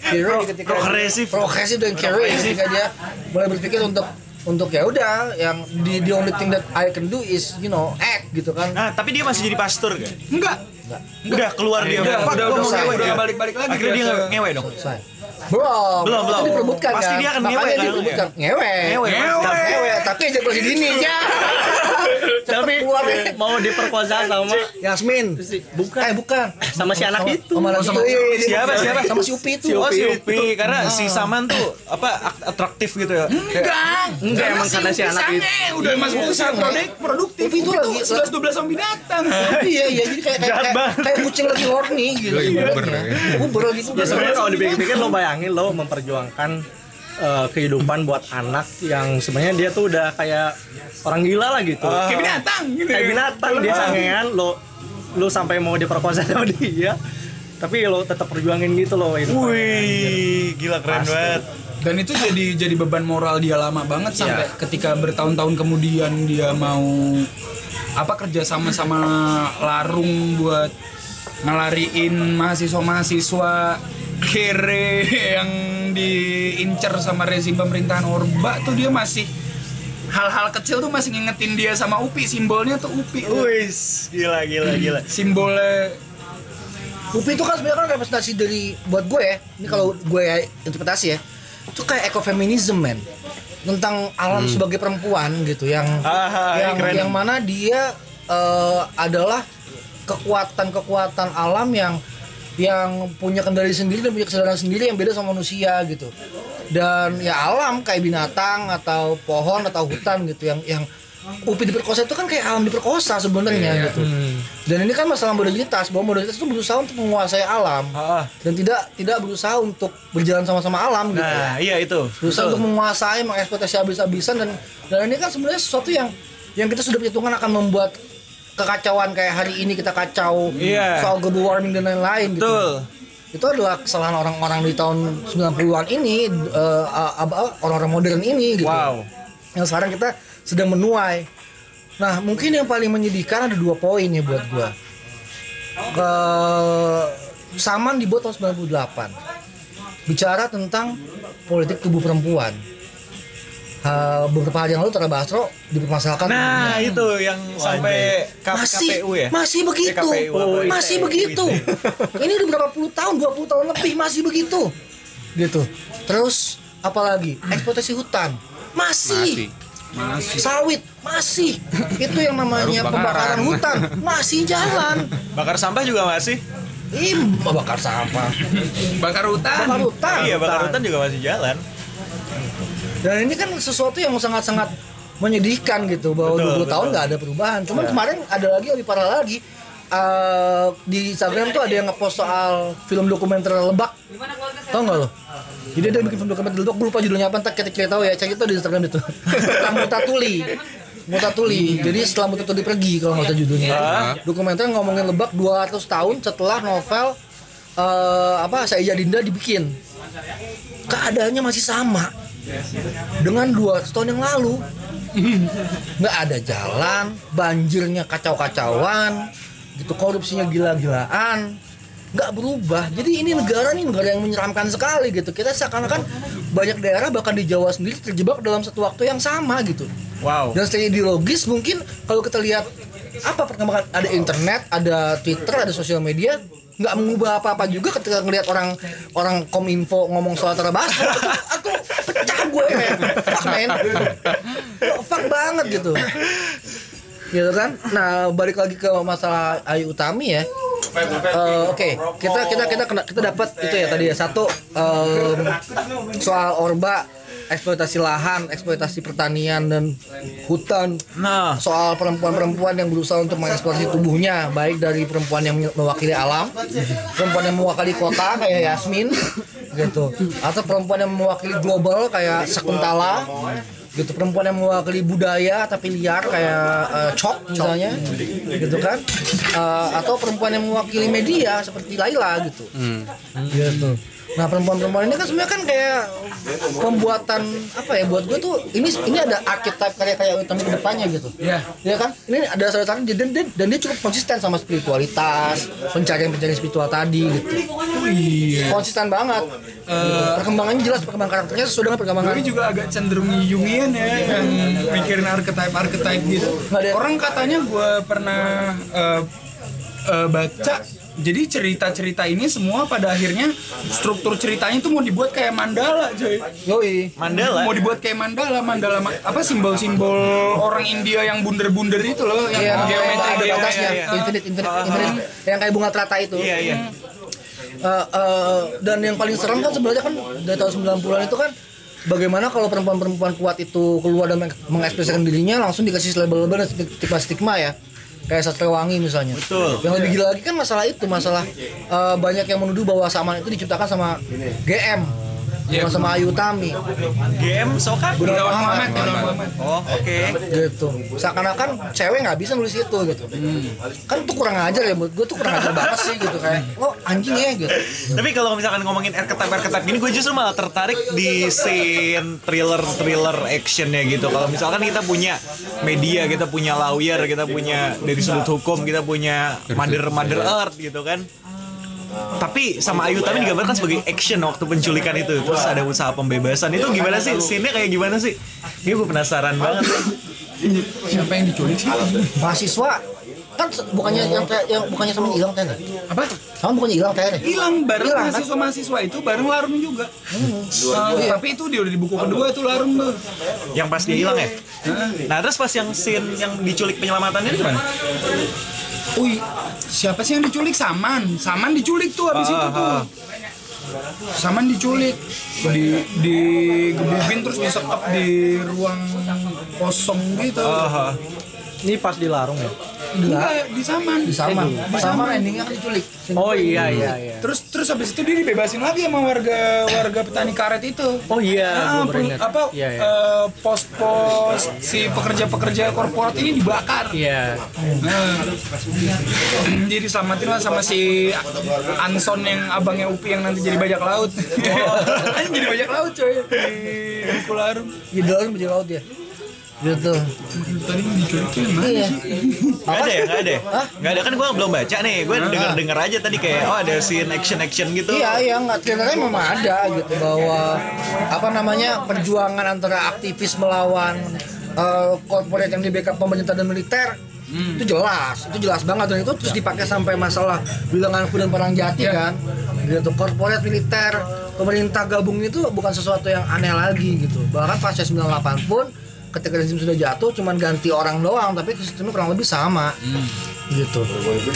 kere ketika progresif. progresif dan kere ketika dia mulai berpikir untuk untuk ya udah yang the, the only thing that I can do is you know act gitu kan Nah, tapi dia masih jadi pastor kan? enggak Udah keluar dia. udah Fuck, udah gua udah mau selesai. ngewe udah dia. balik-balik lagi Akhirnya dia ke- nge- ngewe dong. Selesai. Belum, Belum, belum. Itu diperbutkan Pasti kan. dia akan ngewe Makanya kan? diperbutkan. Ngewe. Ngewe, Ngewe. Ngewe. Tapi ejakulasi dini. Ya. *laughs* Tapi ya. mau diperkosa sama Yasmin. bukan Eh bukan. sama si anak itu. Sama. Iya, iya, Siapa, iya. siapa? Sama si Upi itu. Oh si Upi karena si Saman tuh apa ak- atraktif gitu ya. enggak Enggak, emang karena si anak itu. udah masuk usia produk produktif Upi itu lagi- 11 12 sama binatang *laughs* Iya iya jadi kayak kayak kucing lagi horny gitu. Uber ya. Uber lagi Ya sebenarnya kalau dipikir-pikir lo bayangin lo memperjuangkan eh, kehidupan buat anak yang sebenarnya dia tuh udah kayak orang gila lah gitu. kayak binatang gitu kayak ya. binatang. Dia sangean lo lo sampai mau diperkosa sama *laughs* dia tapi lo tetap perjuangin gitu loh itu Wih, gila keren banget. dan itu jadi jadi beban moral dia lama banget sampai ketika bertahun-tahun kemudian dia mau apa kerja sama sama larung buat ngelariin mahasiswa-mahasiswa kere yang diincer sama rezim pemerintahan Orba tuh dia masih hal-hal kecil tuh masih ngingetin dia sama Upi simbolnya tuh Upi. Wis, gila gila gila. simbolnya UPI itu kan sebenarnya kan representasi dari buat gue ya. Ini kalau gue ya, interpretasi ya. Itu kayak ekofeminisme men. Tentang alam sebagai perempuan gitu yang Ah, yang keren. yang mana dia eh, adalah kekuatan-kekuatan alam yang yang punya kendali sendiri dan punya kesadaran sendiri yang beda sama manusia gitu. Dan ya alam kayak binatang atau pohon atau hutan gitu yang yang UPI diperkosa itu kan kayak alam diperkosa sebenarnya gitu. Dan ini kan masalah modernitas bahwa modernitas itu berusaha untuk menguasai alam Ah, dan tidak tidak berusaha untuk berjalan sama-sama alam gitu. Nah, iya itu. berusaha Betul. untuk menguasai, mengeksploitasi habis-habisan dan dan ini kan sebenarnya sesuatu yang yang kita sudah perhitungkan akan membuat kekacauan kayak hari ini kita kacau Iya. soal global warming dan lain-lain gitu. Betul. Itu adalah kesalahan orang-orang di tahun 90-an ini eh, orang-orang modern ini gitu. Wow. Yang sekarang kita sedang menuai. Nah, mungkin yang paling menyedihkan ada dua poin ya buat gua. Ke Saman dibuat tahun 98. Bicara tentang politik tubuh perempuan. Ha, beberapa hari yang lalu Tara Basro dipermasalahkan. Nah, itu yang sampai K- masih KPU ya. masih begitu. KPU apa? masih ITE. begitu ini udah berapa puluh tahun 20 tahun lebih masih begitu. Gitu. Terus apalagi? Eksploitasi hutan. Masih, Masih. sawit. Masih. Itu yang namanya Baru pembakaran hutan. Masih jalan. Bakar sampah juga masih. Ih, bakar sampah. Bakar hutan. Bakar hutan. Iya, bakar hutan juga masih jalan. Dan ini kan sesuatu yang sangat-sangat menyedihkan gitu bahwa Betul, 20 tahun betul. nggak ada perubahan. Cuman kemarin ada lagi lebih parah lagi Eh, di Instagram tuh ada yang ngepost soal film dokumenter Lebak. Tau nggak lo? Jadi dia bikin film dokumenter Lebak, lupa judulnya apa, ntar kita tahu ya, cari itu di Instagram itu. Tentang *laughs* Mutatuli. Mutatuli. Jadi setelah Mutatuli pergi kalau nggak salah judulnya. Dokumenter ngomongin Lebak 200 tahun setelah novel eh, apa Saya Dinda dibikin. Keadaannya masih sama dengan dua tahun yang lalu. Nggak ada jalan banjirnya kacau-kacauan gitu korupsinya gila-gilaan. Nggak berubah. Jadi ini negara nih negara yang menyeramkan sekali gitu. Kita seakan-akan banyak daerah bahkan di Jawa sendiri terjebak dalam satu waktu yang sama gitu. Wow. dan secara ideologis mungkin kalau kita lihat apa perkembangan? Ada internet ada twitter ada sosial media nggak mengubah apa-apa juga ketika ngelihat orang orang kominfo ngomong soal terabas aku pecah gue men. Fuck men. Fuck banget gitu. Gitu kan? Nah balik lagi ke masalah Ayu Utami ya. Eh, Oke, kita kita kita kena- kita dapat itu ya tadi ya. Satu em, soal orba eksploitasi lahan, eksploitasi pertanian dan hutan. Nah, Soal perempuan-perempuan yang berusaha untuk mengeksploitasi tubuhnya, baik dari perempuan yang mewakili alam, perempuan yang mewakili kota kayak Yasmin, *laughs* gitu, atau perempuan yang mewakili global kayak Sakuntala, gitu. Perempuan yang mewakili budaya tapi liar kayak eh, Chok misalnya gitu kan. Eh, atau perempuan yang mewakili media seperti Laila gitu. Gitu nah perempuan-perempuan ini kan sebenarnya kan kayak pembuatan apa ya? Buat gue tuh ini ini ada archetype karya-karya utama ke depannya gitu. Iya. ya kan? Ini ada salah satu dan, dan, dan dia cukup konsisten sama spiritualitas pencarian-pencarian spiritual tadi gitu. Konsisten banget. Gitu. perkembangannya jelas perkembangan karakternya sesuai dengan perkembangan. Gue juga agak cenderung Jungian ya yang mikirin archetype archetype gitu. Orang katanya gue pernah eh, eh, baca jadi cerita-cerita ini semua pada akhirnya struktur ceritanya tuh mau dibuat kayak mandala, coy. Yoi. Mandala. Mau dibuat kayak mandala, mandala ma- apa simbol-simbol orang India yang bunder-bunder itu loh, yang Iya, geometri ada iya, batasnya, iya, iya. infinite, infinite, infinite, yang kayak bunga teratai itu. Iya, iya. Eh, eh, dan yang paling serem kan sebenarnya kan dari tahun 90-an itu kan bagaimana kalau perempuan-perempuan kuat itu keluar dan meng- mengekspresikan dirinya langsung dikasih label-label dan stigma-stigma ya kayak Satriwangi misalnya. Betul. Yang lebih gila lagi kan masalah itu, masalah eh, banyak yang menuduh bahwa Saman itu diciptakan sama GM. Iya, bukan sama Ayu Tami GM Soka? Gunawan Muhammad, oh oke. Gitu. Seakan-akan cewek nggak bisa nulis itu gitu. Kan itu kurang ajar ya menurut gue tuh kurang ajar banget sih gitu. Kayak lo anjing ya gitu. Tapi kalau misalkan ngomongin air ketap air ketap gini, gue justru malah tertarik di scene thriller thriller actionnya gitu. Kalau misalkan kita punya media, kita punya lawyer, kita punya dari sudut hukum, kita punya mother mother earth gitu kan. Tapi sama Ayu Tami digambarkan sebagai action waktu penculikan itu. Terus ada usaha pembebasan itu gimana sih? Scene-nya kayak gimana sih? Ini gue penasaran banget. Siapa yang diculik sih? mahasiswa kan bukannya yang te- yang bukannya sama hilang teh Apa? sama bukannya hilang teh Hilang bareng Hilang, kan? mahasiswa-mahasiswa itu bareng Larung juga. Eh, tapi itu dia udah di buku kedua tuh Larung tuh. Yang pas dia hilang ya? Nah terus pas yang scene yang diculik penyelamatannya itu gimana? Wih, siapa sih yang diculik? Saman. Saman diculik tuh habis itu tuh. Saman diculik di digebukin terus disekap di ruang kosong gitu. Ini pas dilarung ya. Enggak, di Saman. di sama sama endingnya kan diculik Oh iya iya iya. Terus terus habis itu dia dibebasin lagi sama warga warga petani karet itu. Oh iya, Ah, ingat. apa Iya iya. eh, pos-pos si pekerja-pekerja korporat ini dibakar. Iya. Nah, jadi selamatin lah sama si Anson yang abangnya Upi yang nanti jadi bajak laut. *laughs* jadi bajak laut coy di buku larung. di dalam di laut ya gitu Tadi diculikin mana iya. Gak ada ya? Gak ada ya? Gak ada kan gue belum baca nih. Gue denger-denger aja tadi kayak Oh ada scene action-action gitu. Iya, iya, nggak. Trailernya memang ada gitu bahwa apa namanya perjuangan antara aktivis melawan eh, corporate yang di backup pemerintah dan militer itu jelas, itu jelas banget. Dan itu terus dipakai sampai masalah bilangan dan perang jati kan, gitu. Corporate militer pemerintah gabung itu bukan sesuatu yang aneh lagi gitu. Bahkan pasca 98 pun ketika rezim sudah jatuh cuman ganti orang doang tapi sistemnya kurang lebih sama. Gitu.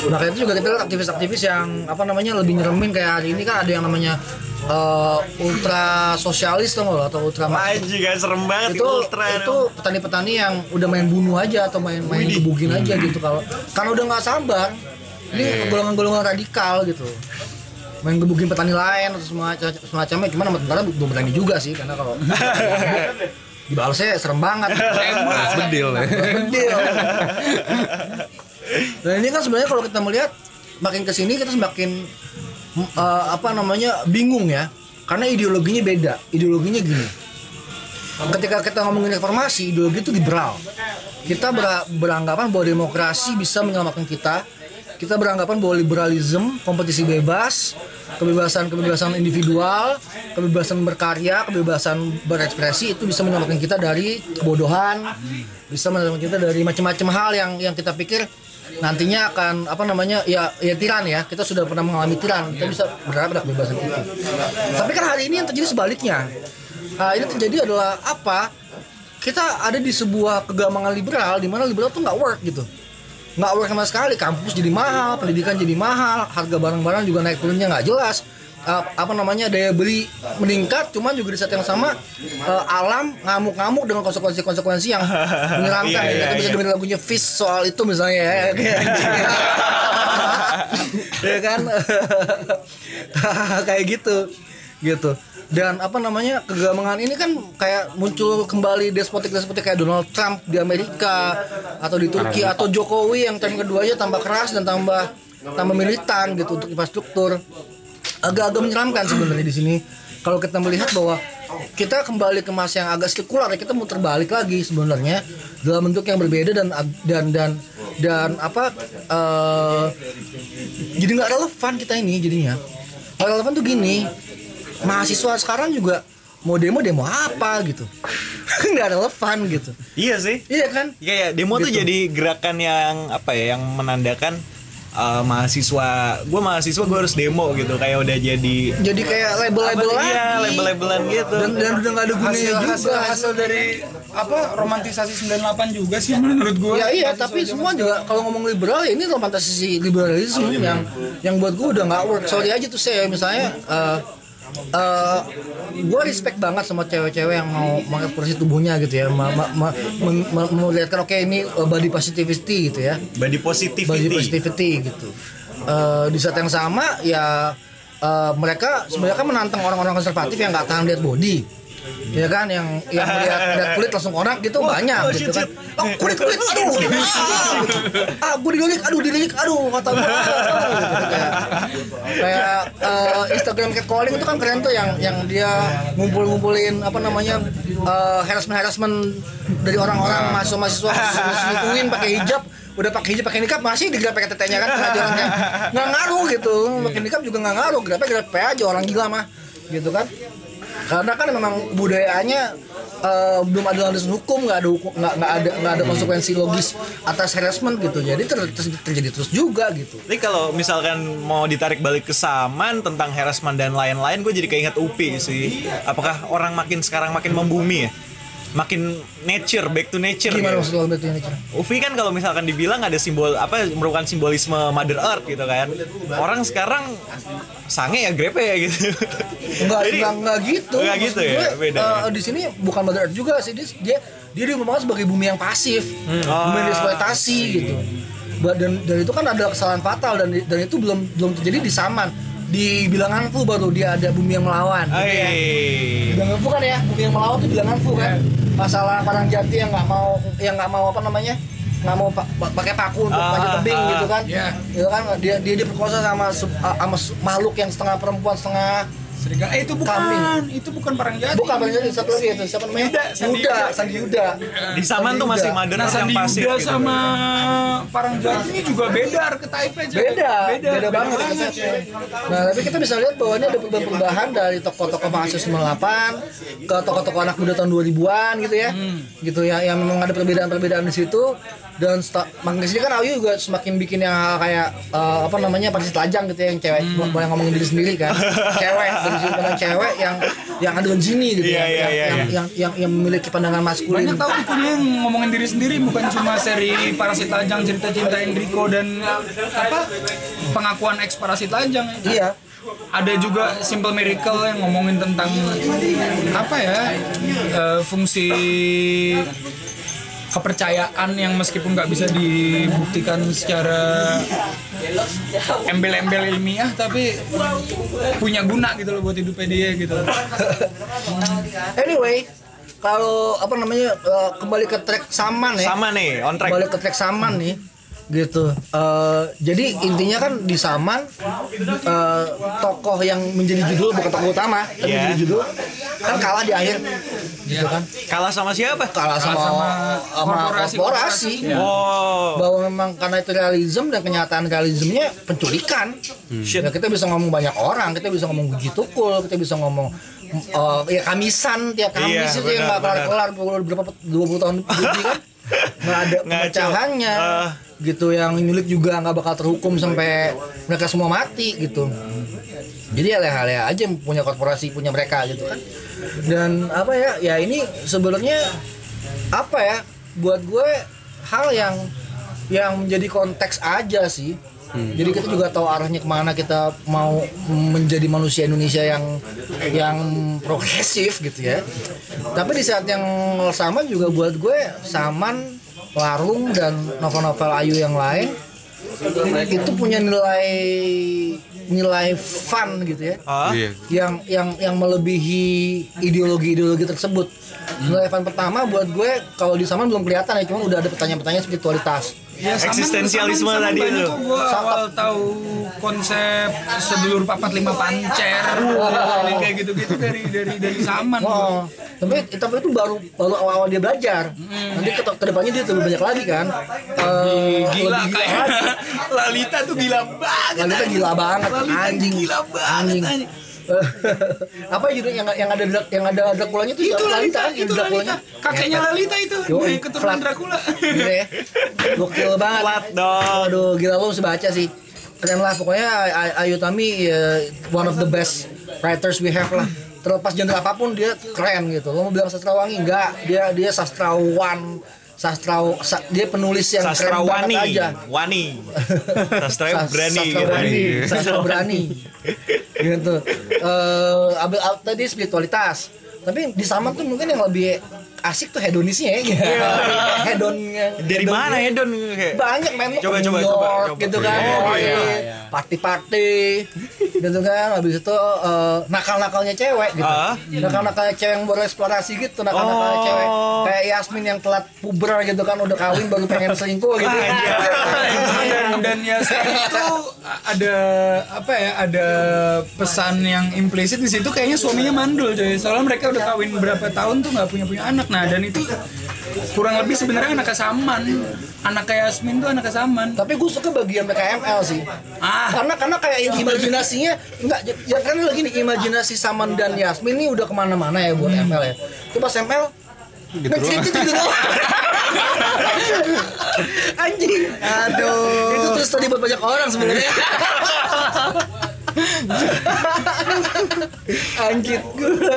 Maka itu juga kita lihat aktivis-aktivis yang apa namanya lebih nyeremin kayak hari ini kan ada yang namanya eh, ultra sosialis tuh nggak lo? atau ultra Anjing gak serem banget itu ultra itu petani-petani yang udah main bunuh aja atau main main gebugin aja gitu kalau karena udah nggak sabar. Ini golongan-golongan radikal gitu. Main gebugin petani lain atau semacam semacamnya cuman sama tentara belum berani juga sih karena kalau *laughs* dibalasnya serem banget *laughs* Bedil ya. Bedil. Dan *laughs* ini kan sebenarnya kalau kita melihat makin ke sini kita semakin eh, apa namanya bingung ya, karena ideologinya beda. Ideologinya gini. Ketika kita ngomongin reformasi, ideologi itu liberal. Kita ber- beranggapan bahwa demokrasi bisa menyelamatkan kita. Kita beranggapan bahwa liberalisme, kompetisi bebas, kebebasan kebebasan individual, kebebasan berkarya, kebebasan berekspresi itu bisa menyelamatkan kita dari kebodohan, bisa menyelamatkan kita dari macam-macam hal yang yang kita pikir nantinya akan apa namanya ya ya tiran ya. Kita sudah pernah mengalami tiran. Kita bisa berharap ada kebebasan itu. Tapi kan hari ini yang terjadi sebaliknya. Nah, ini terjadi adalah apa? Kita ada di sebuah kegamangan liberal di mana liberal tuh nggak work gitu nggak work sama sekali. Kampus jadi mahal pendidikan jadi mahal harga barang-barang juga naik turunnya nggak jelas. Uh, apa namanya daya beli meningkat cuman juga di saat yang sama uh, alam ngamuk-ngamuk dengan konsekuensi-konsekuensi yang *laughs* menyeramkan Iya, iya, bisa iya. dengerin lagunya Fish soal itu misalnya ya. *laughs* Ya kan? *laughs* Kayak gitu. Gitu dan apa namanya kegamangan ini kan kayak muncul kembali despotik despotik kayak Donald Trump di Amerika atau di Turki atau Jokowi yang term keduanya tambah keras dan tambah tambah militan gitu untuk infrastruktur. Agak-agak menyeramkan sebenarnya di sini. Kalau kita melihat bahwa kita kembali ke masa yang agak sekular ya kita muter balik lagi sebenarnya dalam bentuk yang berbeda dan dan dan dan apa eh, jadi nggak relevan kita ini jadinya. Nggak relevan tuh gini mahasiswa sekarang juga mau demo demo apa gitu? *laughs* Nggak relevan gitu. Iya sih. Iya kan? Kayak demo tuh Gitu. jadi gerakan yang apa ya yang menandakan uh, mahasiswa. Gue mahasiswa gue harus demo gitu. Kayak udah jadi jadi kayak label-label lagi. Iya label-labelan gitu. Dan, dan udah nggak ada gunanya hasil juga. hasil hasil dari apa romantisasi 98 juga sih menurut gue Ya iya, tapi semua juga kalau ngomong liberal ya ini romantisasi liberalisme yang yang buat gue udah nggak work. Sorry aja tuh saya misalnya eh eh gue respect banget sama cewek-cewek yang mau mengekspresi tubuhnya gitu ya, ma, ma, ma, melihatkan oke ini eh, body positivity gitu ya, body body positivity positivity gitu. Eh, di saat yang sama ya eh, mereka sebenarnya kan menantang orang-orang konservatif yang nggak tahan lihat body ya kan yang yang melihat lihat kulit langsung konak gitu banyak oh, gitu shit, kan. oh, kulit kulit aduh ah gue dililik aduh dililik aduh kata gue gitu, kayak kayak eh, Instagram catcalling itu kan keren tuh yang yang dia ngumpul ngumpulin apa namanya harassment harassment dari orang-orang mahasiswa mahasiswa selingkuhin pakai hijab. Udah pakai hijab pakai nikah masih digrab pakai tetenya kan pengajarannya nggak ngaruh gitu. Pakai nikah juga nggak ngaruh grabnya grab aja orang gila mah. Gitu kan karena kan memang budayanya eh, belum ada landasan hukum nggak ada nggak nggak ada nggak ada konsekuensi logis atas harassment gitu jadi ter- ter- terjadi terus juga gitu Jadi kalau misalkan mau ditarik balik ke Saman tentang harassment dan lain-lain, gue jadi keinget Upi sih. Apakah orang makin sekarang makin membumi ya? Makin nature, back to nature. gimana maksud lo berarti ini Ufi kan kalau misalkan dibilang ada simbol apa merupakan simbolisme Mother Earth gitu kan. Orang sekarang sange ya grepe ya gitu. Enggak, Jadi- enggak, enggak gitu. Enggak Maksud gitu ya, gue, beda ya. di sini bukan Mother Earth juga sih, dia dia, dia sebagai bumi yang pasif, bumi yang Ah. dieksploitasi gitu. Dan, dan itu kan ada kesalahan fatal dan dan itu belum belum terjadi di Saman. Di bilangan Fu baru dia ada bumi yang melawan. Hai. Bilangan Fu kan ya, bumi yang melawan itu bilangan Fu kan. Masalah Parang Jati yang nggak mau yang nggak mau apa namanya? nggak mau pa- pa- pakai paku untuk Ah, panjat tebing ah. gitu kan Iya. gitu kan dia dia diperkosa sama sama makhluk yang setengah perempuan setengah Serigala. Eh itu bukan, Kambing. itu bukan parang jati. Bukan paling jadi satu lagi itu siapa namanya? Yuda, Sandi Yuda, Yuda. Sandi Yuda. Di Saman tuh masih Mother Nah, yang Sandi pasif Yuda gitu. sama parang jati ini juga beda archetype-nya. Jack. Beda, beda, beda, banget. konsepnya. Nah, tapi kita bisa lihat bahwa ini ada perubahan-perubahan dari tokoh-tokoh mahasiswa 98 ke tokoh-tokoh anak muda tahun 2000-an gitu ya. Gitu ya, yang memang ada perbedaan-perbedaan di situ dan makin ke sini kan Ayu juga semakin bikin yang kayak eh, apa namanya pasti telajang gitu ya yang cewek. Boleh ngomongin diri sendiri kan. *laughs* Cewek dari sudut pandang cewek yang yang ada jini gitu Iya, ya. iya, yang, iya, yang, yang yang yang memiliki pandangan maskulin. Banyak tahu bukunya yang ngomongin diri sendiri bukan cuma seri Parasit Lajang cerita cinta Enrico dan apa pengakuan ex Parasit Lajang. iya. Ada juga Simple Miracle yang ngomongin tentang apa ya eh, fungsi kepercayaan yang meskipun nggak bisa dibuktikan secara embel-embel ilmiah tapi punya guna gitu loh buat hidupnya dia gitu. *laughs* anyway kalau apa namanya eh, kembali ke track saman ya Sama nih, on track. balik ke track Saman nih gitu. Eh, jadi intinya kan di Saman eh, tokoh yang menjadi judul bukan tokoh utama tapi Iya. menjadi judul kan kalah di akhir. Gitu kan? Kalah sama siapa? kalah sama sama sama korporasi- korporasi. Oh, bahwa memang karena itu realisme dan kenyataan realismenya penculikan. Shit. ya kita bisa ngomong banyak orang kita bisa ngomong Guji Tukul kita bisa ngomong eh, ya kamisan tiap kamis Iya, itu yang nggak benar, kelar kelar berapa 20 tahun lebih kan *laughs* nggak ada Ngaco. pemecahannya Ah. gitu yang nyulik juga nggak bakal terhukum sampai mereka semua mati gitu jadi aleh-aleh aja punya korporasi punya mereka gitu kan dan apa ya ya ini sebenarnya apa ya buat gue hal yang yang menjadi konteks aja sih jadi kita juga tahu arahnya ke mana kita mau menjadi manusia Indonesia yang yang progresif gitu ya tapi di saat yang sama juga buat gue Saman Larung dan novel-novel Ayu yang lain itu punya nilai nilai fun gitu ya Ah, Iya. yang yang yang melebihi ideologi-ideologi tersebut. Nilai fun pertama buat gue kalau di Saman belum kelihatan ya, cuma udah ada pertanyaan-pertanyaan spiritualitas. Ya, Eksistensialisme Saman- Saman tadi itu. gua awal tahu konsep sedulur papat lima pancer Ini kayak gitu-gitu dari dari dari Saman. Oh, tapi tapi itu baru baru awal-awal dia belajar. Nanti ke ke depannya dia lebih banyak lagi kan. Eh, Gila lebih kayak. *laughs* Lalita tuh gila banget. Lalita gila banget, Lalita anjing. gila banget. Anjing. anjing. *laughs* apa judul yang yang ada yang ada Drakulanya itu, Itu Lalita, kan? itu Drakulanya. Lalita. Kakeknya Lalita itu, Yoi, yang keturunan. Dracula. Gila ya. Gokil banget. Flat dong. Aduh, gila lu harus baca sih. Keren lah pokoknya Ay- Ayu Tami ya, one of the best writers we have lah. Terlepas genre apa pun dia keren gitu. Lo mau bilang sastrawangi enggak? Dia dia sastrawan sastra sa- dia penulis yang keren Sastrawani, banget aja. wani, *laughs* sastra Sas- berani, sastra gitu. berani, sastra berani, *laughs* gitu. Eh, abis- ab- tadi spiritualitas, tapi di Saman tuh mungkin yang lebih asik tuh hedonisnya ya gitu. hedonnya Dari hedon- mana ya Don? Kayak- banyak men Coba, coba, New coba, York coba. gitu kan Oh, Iya. iya, iya. party-party gitu kan habis itu eh, nakal-nakalnya cewek gitu Ah. nakal-nakalnya cewek yang baru eksplorasi gitu nakal-nakalnya Oh. cewek kayak Yasmin yang telat puber gitu kan udah kawin baru pengen selingkuh gitu dan, dan ya itu ada apa ya ada pesan yang implisit di situ kayaknya suaminya mandul coy soalnya mereka udah kawin berapa tahun tuh nggak punya punya anak nah dan itu kurang lebih sebenarnya anak kesaman anak kayak Yasmin tuh anak kesaman tapi gue suka bagian PKML sih ah karena karena kayak imajinasinya enggak ya kan lagi nih imajinasi Saman dan Yasmin ini udah ke mana-mana ya buat ML ya coba ML Gitu doang. gitu gitu doang. Anjing. Aduh. Itu terus tadi buat banyak orang sebenarnya. *laughs* Anjir.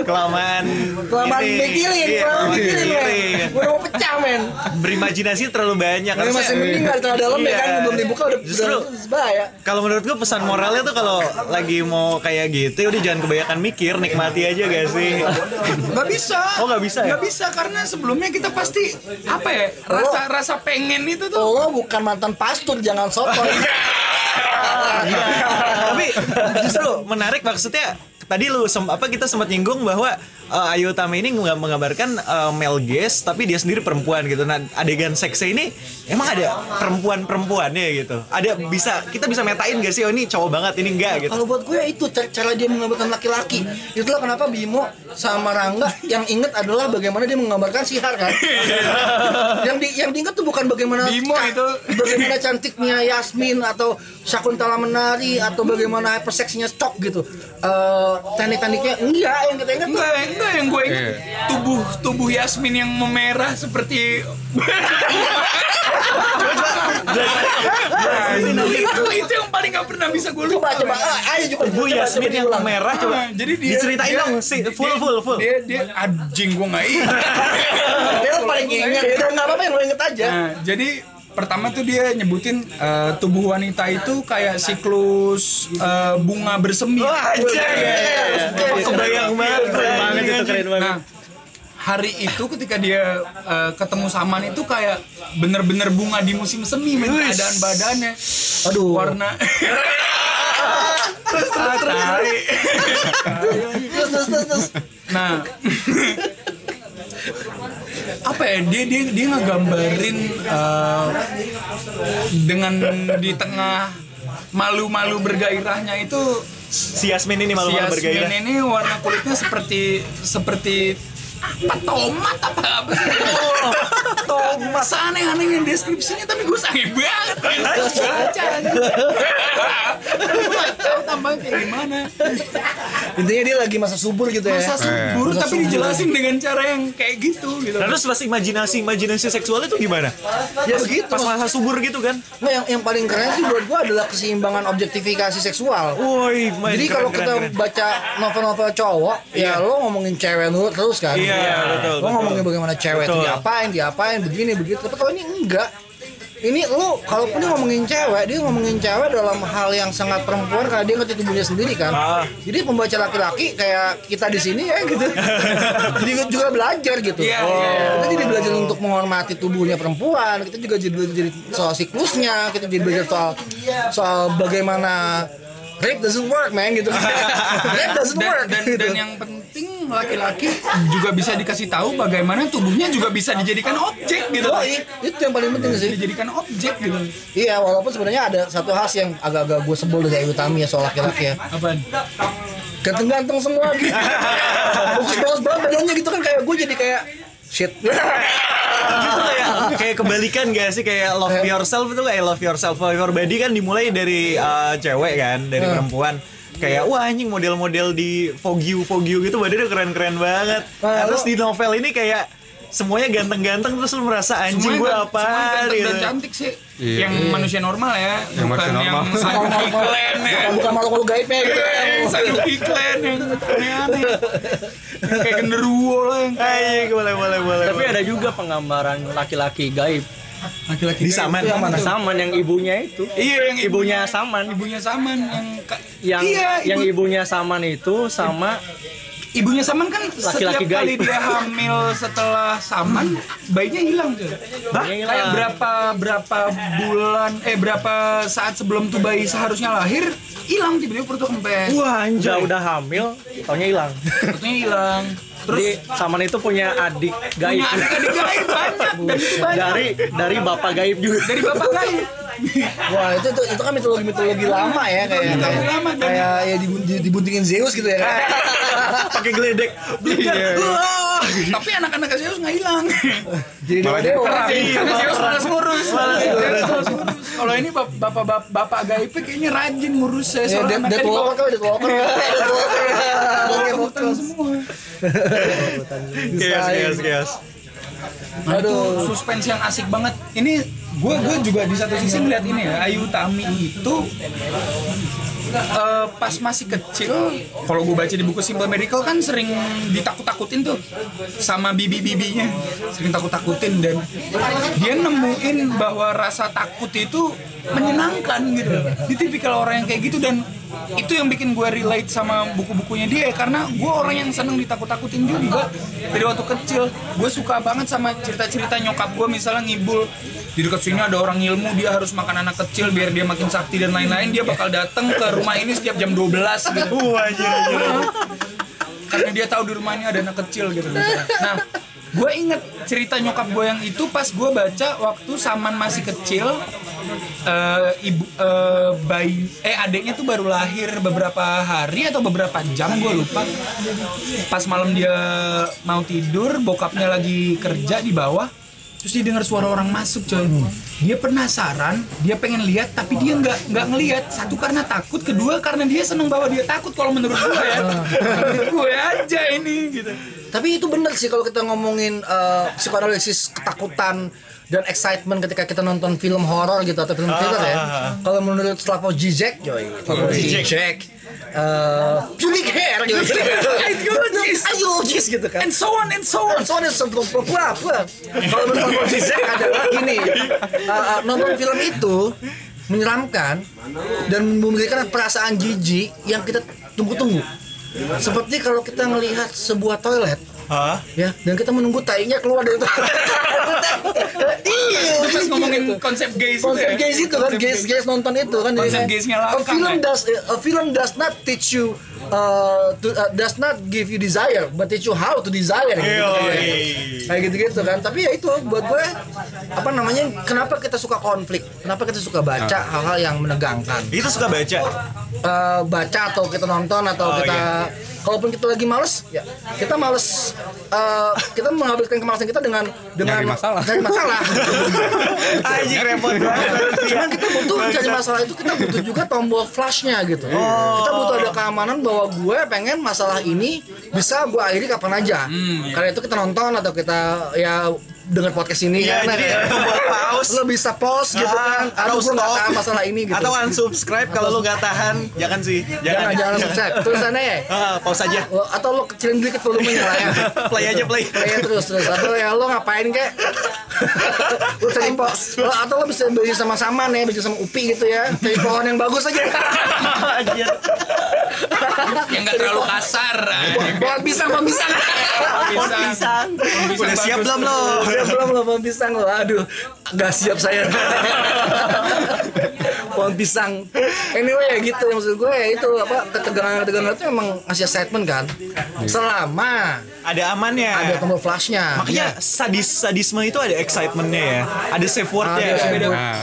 Kelamaan Kelamaan ini. mikirin, Iya, kelamaan kelamaan mikirin, men. Gue mau pecah, men. Berimajinasi terlalu banyak. Ini masih mending nggak terlalu dalam ya Iya. kan belum dibuka udah Justru bahaya. kalau menurut gue pesan moralnya tuh kalau lagi mau kayak gitu udah jangan kebanyakan mikir nikmati aja gak sih nggak bisa Oh, nggak bisa ya? nggak bisa karena sebelumnya kita pasti apa ya rasa rasa pengen itu tuh Lo bukan mantan pastor, jangan sotoy. *laughs* tapi justru menarik maksudnya tadi lu sem- apa kita sempat nyinggung bahwa uh, Ayu Utama ini nggak menggambarkan uh, male gaze tapi dia sendiri perempuan gitu nah adegan seksnya ini emang ada perempuan perempuannya gitu ada bisa kita bisa metain gak sih oh ini cowok banget ini enggak gitu Kalau buat gue ya itu ca- cara dia menggambarkan laki-laki. Itulah kenapa Bimo sama Rangga yang inget adalah bagaimana dia menggambarkan Sihar kan. *laughs* yang di yang diinget tuh bukan bagaimana Bimo itu. bagaimana cantiknya Yasmin atau Syakuntala Menari atau bagaimana hyperseksnya Stok gitu. Eh teknik-tekniknya enggak yang kita inget tuh enggak enggak yang gue ingat Iya. tubuh tubuh Yasmin yang memerah seperti itu itu yang paling nggak pernah bisa gue lupa coba coba ayo coba Bu coba, Yasmin yang diulang. merah coba jadi dia diceritain dong sih full full full dia dia anjing gue nggak ingat Dia paling inget ya nggak apa-apa yang lo inget aja. Jadi pertama tuh dia nyebutin eh, tubuh wanita itu kayak siklus eh, bunga bersemi. kebayang banget keren banget itu keren banget Nah, hari itu ketika dia eh, ketemu Saman itu kayak bener-bener bunga di musim semi men keadaan badannya. Aduh. Warna *laughs* Ah, tai. *laughs* Terus terus terus. terus. Nah, *laughs* apa ya dia dia dia ngegambarin eh, dengan di tengah malu-malu bergairahnya itu si Yasmin ini si malu-malu Yasmin bergairah. ini warna kulitnya seperti seperti apa tomat apa apa tomat aneh-aneh yang deskripsinya tapi gue sange banget baca gue tahu tambahnya kayak gimana Intinya dia lagi masa subur gitu ya. masa subur Masa tapi subur. dijelasin dengan cara yang kayak gitu gitu Nah, terus pas imajinasi imajinasi seksual itu gimana? Ya begitu. Pas masa subur gitu kan? Nah, yang, yang paling keren sih buat gua adalah keseimbangan objektifikasi seksual. Woi, Jadi kalau kita keren. baca novel-novel cowok, ya lo ngomongin cewek dulu terus kan. Iya, betul, Lo betul. ngomongin bagaimana cewek itu Betul. diapain, diapain, begini begitu. Tapi kalau ini enggak. Ini lo kalaupun dia ngomongin cewek, dia ngomongin cewek dalam hal yang sangat perempuan karena dia ngerti tubuhnya sendiri kan. Ah. Jadi pembaca laki-laki kayak kita di sini ya gitu. *laughs* jadi juga belajar gitu. Iya, iya, iya. Kita jadi belajar untuk menghormati tubuhnya perempuan. Kita juga jadi belajar soal siklusnya. Kita jadi belajar soal soal bagaimana rape doesn't work, man gitu. *laughs* rape doesn't dan, work. dan, gitu. dan yang penting laki-laki juga bisa dikasih tahu bagaimana tubuhnya juga bisa dijadikan objek gitu Oh, itu yang paling penting sih. dijadikan objek gitu Iya, walaupun sebenarnya ada satu sih yang agak-agak gue sebel dari Ayu Tami ya soal laki-laki ya. apaan Ganteng-ganteng semua gitu. Bagus-bagus banget badannya gitu kan kayak gue jadi kayak shit. *laughs* gitu kayak kebalikan gak sih? Kayak love yourself itu kayak love yourself love your body kan dimulai dari uh, cewek kan dari perempuan. Kayak wah anjing model-model di Vogue You gitu badannya keren-keren banget. Nah, Nah, terus lo- di novel ini kayak semuanya ganteng-ganteng terus lu merasa anjing gue apa gitu dan cantik sih. Iya. yang manusia normal ya. Yang bukan manusia yang normal. Sanuki Clan ya. Bukan makhluk gaibnya gitu. yang Sanuki Clan yang aneh-aneh. Yang kayak genderuwo lah yang kayak boleh boleh boleh tapi ada juga penggambaran laki-laki gaib. Laki-laki Di Saman. Yang mana? saman yang ibunya itu. Iya yang ibunya saman. ibunya saman yang yang iya, yang ibu- ibunya saman itu sama ibunya Saman kan setiap Laki-laki kali gaib. dia hamil setelah Saman bayinya hilang tuh. Kayak berapa berapa bulan eh berapa saat sebelum tuh bayi seharusnya lahir hilang tiba-tiba perutnya kempes. Wah Udah udah hamil, taunya hilang. Perutnya hilang. Terus Jadi Saman itu punya adik gaib. punya adik-adik gaib banyak dan *laughs* itu banyak dari dari bapak gaib juga. dari bapak gaib. Wah itu itu, itu kan mitologi mitologi lama ya kayak Mitologi kayak, lama, kayak ya dibun- di- dibuntingin Zeus gitu ya. kan? *laughs* pakai geledek. Wah. *laughs* Tapi anak-anak Zeus nggak hilang. Jadi dewa dewa. Karena Zeus malas ngurus. Kalau ini bap- bapak bapak bapak gaibnya kayaknya rajin ngurus saya Ya, bawah Walker Death Walker. Hutan Walker. semua. Chaos, chaos, chaos. Nah, itu suspense yang asik banget. Ini gue gue juga di satu sisi ngeliat ini ya Ayu Tami itu eh, pas masih kecil kalau gue baca di buku Simple Miracle kan sering ditakut-takutin tuh sama bibi-bibinya sering takut-takutin dan dia nemuin bahwa rasa takut itu menyenangkan gitu. Di tipikal orang yang kayak gitu dan itu yang bikin gue relate sama buku-bukunya dia karena gue orang yang seneng ditakut-takutin juga. Dari waktu kecil gue suka banget sama cerita-cerita nyokap gue misalnya ngibul di dekat sini ada orang ilmu dia harus makan anak kecil biar dia makin sakti dan lain-lain dia bakal datang ke rumah ini setiap jam 12 gitu *laughs* Wah, karena dia tahu di rumah ini ada anak kecil gitu. Nah, gue inget cerita nyokap gue yang itu pas gue baca waktu Saman masih kecil, eh, ibu eh, bayi eh adiknya tuh baru lahir beberapa hari atau beberapa jam gue lupa. Pas malam dia mau tidur, bokapnya lagi kerja di bawah. Terus dia dengar suara orang masuk coy. Dia penasaran, dia pengen lihat tapi dia nggak nggak ngelihat. Satu karena takut, kedua karena dia seneng bahwa dia takut kalau menurut gue ya. menurut gue aja ini gitu. Tapi itu bener sih kalau kita ngomongin uh, psikoanalisis ketakutan dan excitement ketika kita nonton film horor gitu atau film thriller ya. Kalau menurut Slavoj Žižek, joy, Slavoj Žižek, uh, pubic hair gitu. Ideologis gitu kan. And so on and so on. Soalnya sebelum apa Kalau menurut Žižek adalah gini, uh, nonton film itu menyeramkan dan memberikan perasaan jijik yang kita tunggu-tunggu. Seperti kalau kita melihat sebuah toilet Hah? ya dan kita menunggu tainya keluar dari toilet. iya, Terus ngomongin konsep gays itu konsep ya. gays itu kan, Konsep gays gays nonton itu kan. Konsep Jadi, gaysnya a langkang, film ya. does a film does not teach you uh, to, uh, does not give you desire, but teach you how to desire. Gitu, Yoi. kayak gitu-gitu kan. Tapi ya itu buat gue apa namanya? Kenapa kita suka konflik? Kenapa kita suka baca hal-hal yang menegangkan? Itu suka baca. Eh, baca atau kita nonton atau Oh, kita iya. Kalaupun kita lagi males ya kita males eh, kita menghabiskan kemalasan kita dengan dengan Nyari masalah. cari masalah *laughs* Anjing repot banget. cuman kita butuh cari masalah itu kita butuh juga tombol flashnya gitu Oh. kita butuh ada keamanan bahwa gue pengen masalah ini bisa gue akhiri kapan aja Hmm, iya. karena itu kita nonton atau kita ya dengar podcast ini Iya, kan jadi ya. buat pause. lo bisa pause gitu kan Ah, atau atau gue nggak stop. tahan masalah ini gitu Atau unsubscribe kalau lu gak tahan. Jangan sih. jangan jangan *laughs* subscribe tulisannya ya Ah, pause aja. Lo- atau lo kecilin dikit volumenya lah ya *laughs* Play aja play. Play terus terus atau ya lo ngapain kek *laughs* lo cari lo, atau lo bisa beli sama-sama nih beli sama Upi gitu ya cari pohon yang bagus aja Anjir. Yang nggak terlalu kasar. pohon pisang pohon pisang Pohon pisang. Udah siap belum lo? Ya, belum lo pohon pisang lo aduh nggak siap saya *laughs* pohon pisang anyway ya gitu maksud gue ya itu apa ketegangan ketegangan itu emang ngasih statement kan selama Ada amannya. ada tombol flashnya Makanya sadis sadisme itu ada excitementnya ya. Ada safe wordnya. Ada. ya. Nah,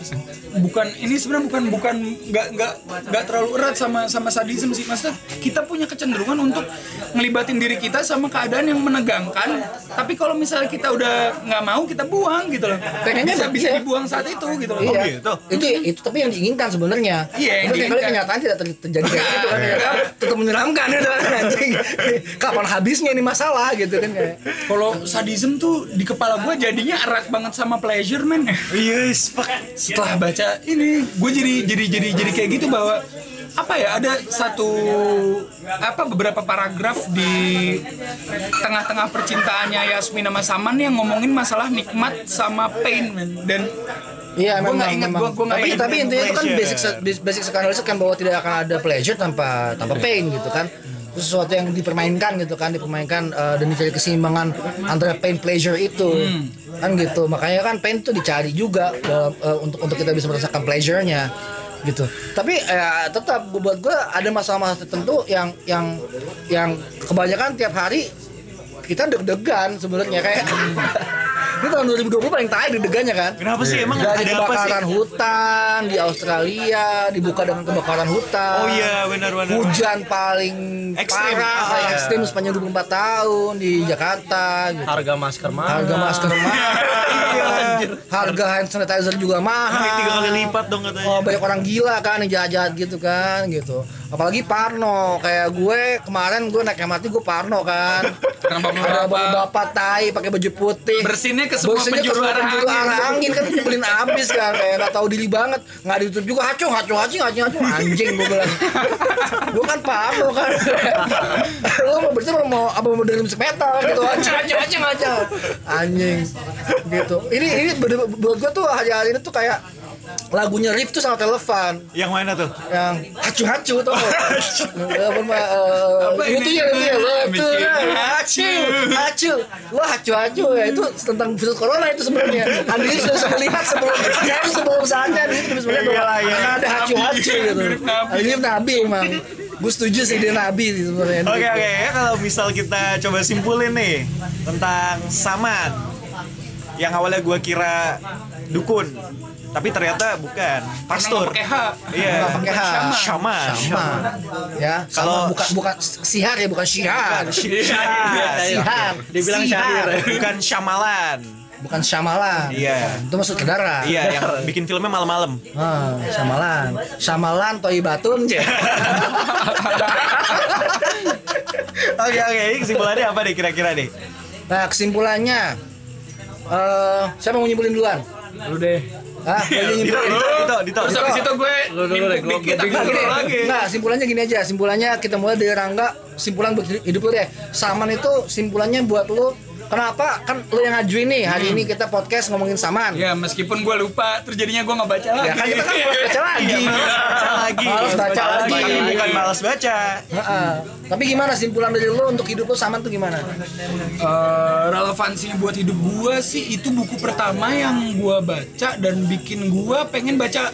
*laughs* bukan ini sebenarnya bukan bukan nggak nggak nggak terlalu erat sama sama sadisme sih maksudnya kita punya kecenderungan untuk ngelibatin diri kita sama keadaan yang menegangkan tapi kalau misalnya kita udah nggak mau kita buang gitu loh Pengennya bisa bisa iya. dibuang saat itu gitu loh Iya, gitu? itu itu tapi yang diinginkan sebenarnya. Iya, yang Tapi kali diinginkan. kenyataan tidak ter- terjadi kayak gitu kan, ternyata *laughs* tetap menyeramkan gitu kan anjing. Kapan habisnya ini masalah gitu kan kayak. kalau sadisme tuh di kepala gue jadinya erat banget sama pleasure man Yes, fuck. setelah baca ini gue jadi jadi jadi jadi kayak gitu bahwa apa ya ada satu apa beberapa paragraf di tengah-tengah percintaannya Yasmin sama Saman yang ngomongin masalah nikmat sama pain man. dan Iya Gua memang nggak memang. gua- gua nggak tapi tapi intinya itu kan basic basic psychoanalysis kan bahwa tidak akan ada pleasure tanpa tanpa pain gitu kan. sesuatu yang dipermainkan gitu kan dipermainkan eh, dan dicari keseimbangan antara pain pleasure itu. Kan gitu. Makanya kan pain itu dicari juga dalam, eh, untuk untuk kita bisa merasakan pleasure-nya gitu. Tapi ya tetap buat gue ada masalah-masalah tertentu yang yang yang kebanyakan tiap hari kita deg-degan sebenarnya kayak ini tahun 2020 paling tai deg-degannya kan Kenapa sih emang dari ada apa sih? kebakaran hutan di Australia dibuka dengan kebakaran hutan Oh iya benar-benar. hujan paling Ekstrim. parah Ah, paling iya. ekstrim sepanjang 24 tahun di Jakarta gitu. Harga masker mahal. harga masker mahal *laughs* Iya. harga hand sanitizer juga mahal tiga kali lipat dong katanya. Oh, banyak orang gila kan yang jahat-jahat gitu kan gitu apalagi Parno kayak gue kemarin gue naik MRT gue Parno kan. Ada bapak-bapak bapak tai pakai baju putih. Bersinnya ke semua Bersihinnya ke penjuru arah penjuru angin. angin kan nyebelin abis kan kayak nggak tahu diri banget. Nggak ditutup juga hacung hacung hacung hacung hacung anjing gue bilang. Gue kan Parno kan. Lo mau bersih mau mau apa mau dengerin musik metal gitu. Hacung hacung hacung hacung anjing gitu. Ini ini buat gue tuh hari-hari ini tuh kayak lagunya Rif tuh sangat relevan. Yang mana tuh? yang hacu-hacu tuh apa mah eh, itu ya itu ya lo itu ya, hacu. Hacu. Lo hacu-hacu ya. Itu tentang virus corona itu sebenarnya. Andi sudah saya lihat sebelum ya, sebelum saatnya itu sebenarnya Iya, bahwa iya. ada hacu-hacu gitu. Mirip Nabi. ini nabi emang. Gue setuju sih dia nabi sebenarnya. Oke oke. Ya kalau misal kita coba simpulin nih tentang Saman yang awalnya gua kira dukun tapi ternyata bukan pastor. pakai H. Iya. Pakai H. Sama ya Kalau- bukan bukan sihar ya bukan Syahir. sihar Dibilang Sihar. syair. Bukan syamalan. bukan syamalan Iya. itu masuk ke darah Iya, yang bikin filmnya malam-malam. Ah, Samalan. Samalan Toy Batun. *laughs* Oke oke, ini kesimpulannya apa nih kira-kira nih? nah, kesimpulannya eh siapa mau nyimpulin duluan? Lu deh. Ah, aja Dito. Dito, Dito. Terus habis itu gue dikit lagi. Nah, simpulannya gini aja. Simpulannya kita mulai dari Rangga. Simpulan buat hidup lu deh. Saman itu simpulannya buat lu. Kenapa? Kan lu yang ngajuin nih. Hari ini kita podcast ngomongin saman. Ya meskipun gue lupa terjadinya gue nggak baca lagi. Ya kan kita kan malas baca lagi. Iya, Baca lagi. Malas baca lagi. Bukan, bukan malas baca. Heeh. Tapi gimana simpulan dari lu untuk hidup lu saman tuh gimana? Eh, relevansinya buat hidup gua sih itu buku pertama yang gua baca dan bikin gua pengen baca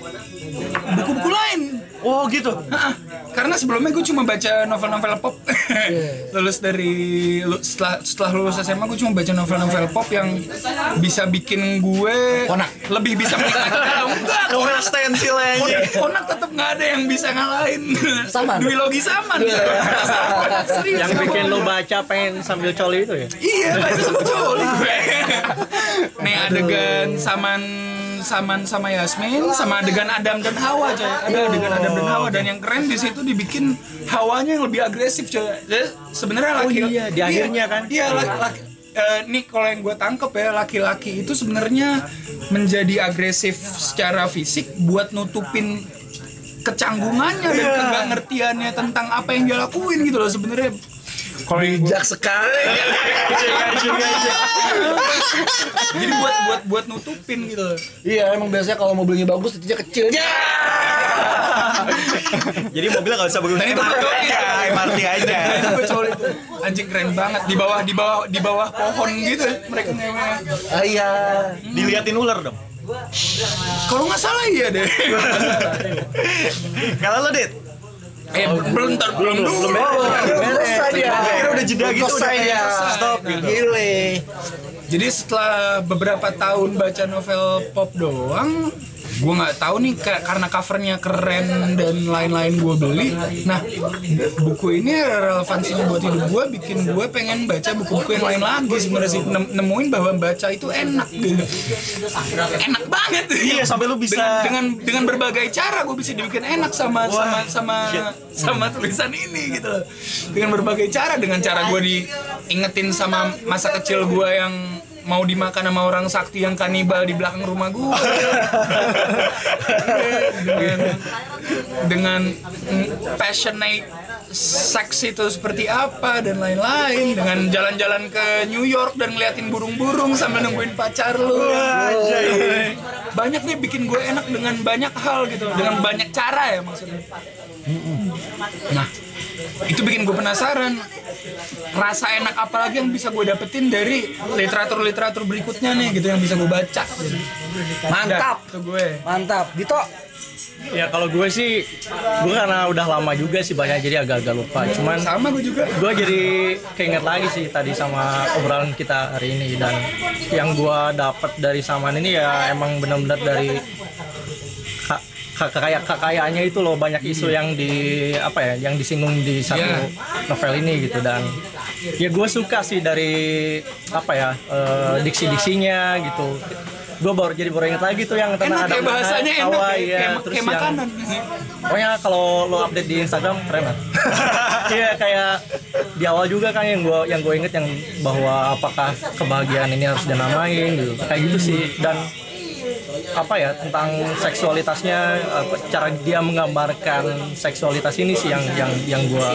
buku-buku lain. Oh gitu. Hah, karena sebelumnya gue cuma baca novel-novel pop. *laughs* *laughs* lulus dari lu- setelah setelah lulus SMA gue cuma baca novel-novel pop yang bisa bikin gue Konak. lebih bisa menikmati. Enggak, Novel stensil aja. Konak, konak tetap nggak ada yang bisa ngalahin. Saman. Dwi Logi. Saman, serius. Yang bikin lu baca pengen sambil coli itu ya? Iya, baca sama cowok gue. Nih adegan saman saman sama Yasmin sama adegan Adam dan Hawa coy. Ada adegan Adam dan Hawa dan yang keren di situ dibikin Hawanya yang lebih agresif coy. Sebenarnya Oh laki iya, di akhirnya kan? Iya, laki, laki eh, nih kalau yang gue tangkep ya laki-laki itu sebenarnya menjadi agresif secara fisik buat nutupin kecanggungannya dan kegak ngertiannya tentang apa yang dia lakuin gitu loh sebenarnya Bijak sekali. *laughs* jadi buat buat buat nutupin gitu. Iya, emang biasanya kalau mobilnya bagus titiknya kecil. Ya. Jadi mobilnya nggak usah bagus Dan itu MRT betul, aja, iya. MRT aja. Nah, itu itu anjing keren banget di bawah di bawah di bawah pohon gitu mereka ngewe. Ah, iya. Diliatin ular dong. Kalau nggak salah iya deh. Kalau lo dit, eh belum ntar belum dulu. Selesai dia. Kira udah jeda gitu, udah stop gitu. Gile. Jadi setelah beberapa tahun baca novel pop doang, gue nggak tahu nih ka- karena covernya keren dan lain-lain gue beli. Nah buku ini relevansinya buat hidup gue, bikin gue pengen baca buku-buku yang lain lagi sebenarnya sih Nem- nemuin bahwa baca itu enak gitu. Enak banget. Iya, sampai lu bisa- dengan dengan, dengan berbagai cara gue bisa dibikin enak sama sama sama sama tulisan ini gitu. Dengan berbagai cara, dengan cara gue diingetin sama masa kecil gue yang mau dimakan sama orang sakti yang kanibal di belakang rumah gue dengan dengan passionate seks itu seperti apa dan lain-lain. Dengan jalan-jalan ke New York dan ngeliatin burung-burung sambil nungguin pacar lu. Banyak nih bikin gue enak dengan banyak hal gitu. Dengan banyak cara ya maksudnya. Nah itu bikin gue penasaran rasa enak apa lagi yang bisa gue dapetin dari literatur literatur berikutnya nih gitu yang bisa gue baca gitu. Mantap. Gue Mantap. Dito. Ya kalau gue sih, gue karena udah lama juga sih banyak jadi agak-agak lupa. Cuman sama gue juga gue jadi keinget lagi sih tadi sama obrolan kita hari ini dan yang gue dapat dari saman ini ya emang benar-benar dari ka- ka- kayak kekayaannya itu loh banyak isu yang di apa ya yang disinggung di satu Iya. novel ini gitu dan ya gue suka sih dari apa ya eh, diksi-diksinya gitu gue baru jadi baru inget lagi tuh yang tentang enak ya bahasanya enak ya, ya, kayak, terus kayak yang makanan Pokoknya kalau lo update di Instagram keren lah. *laughs* Iya kayak di awal juga kan yang gue yang gue inget yang bahwa apakah kebahagiaan ini harus dinamain gitu. Kayak gitu sih dan apa ya tentang seksualitasnya cara dia menggambarkan seksualitas ini sih yang yang yang gue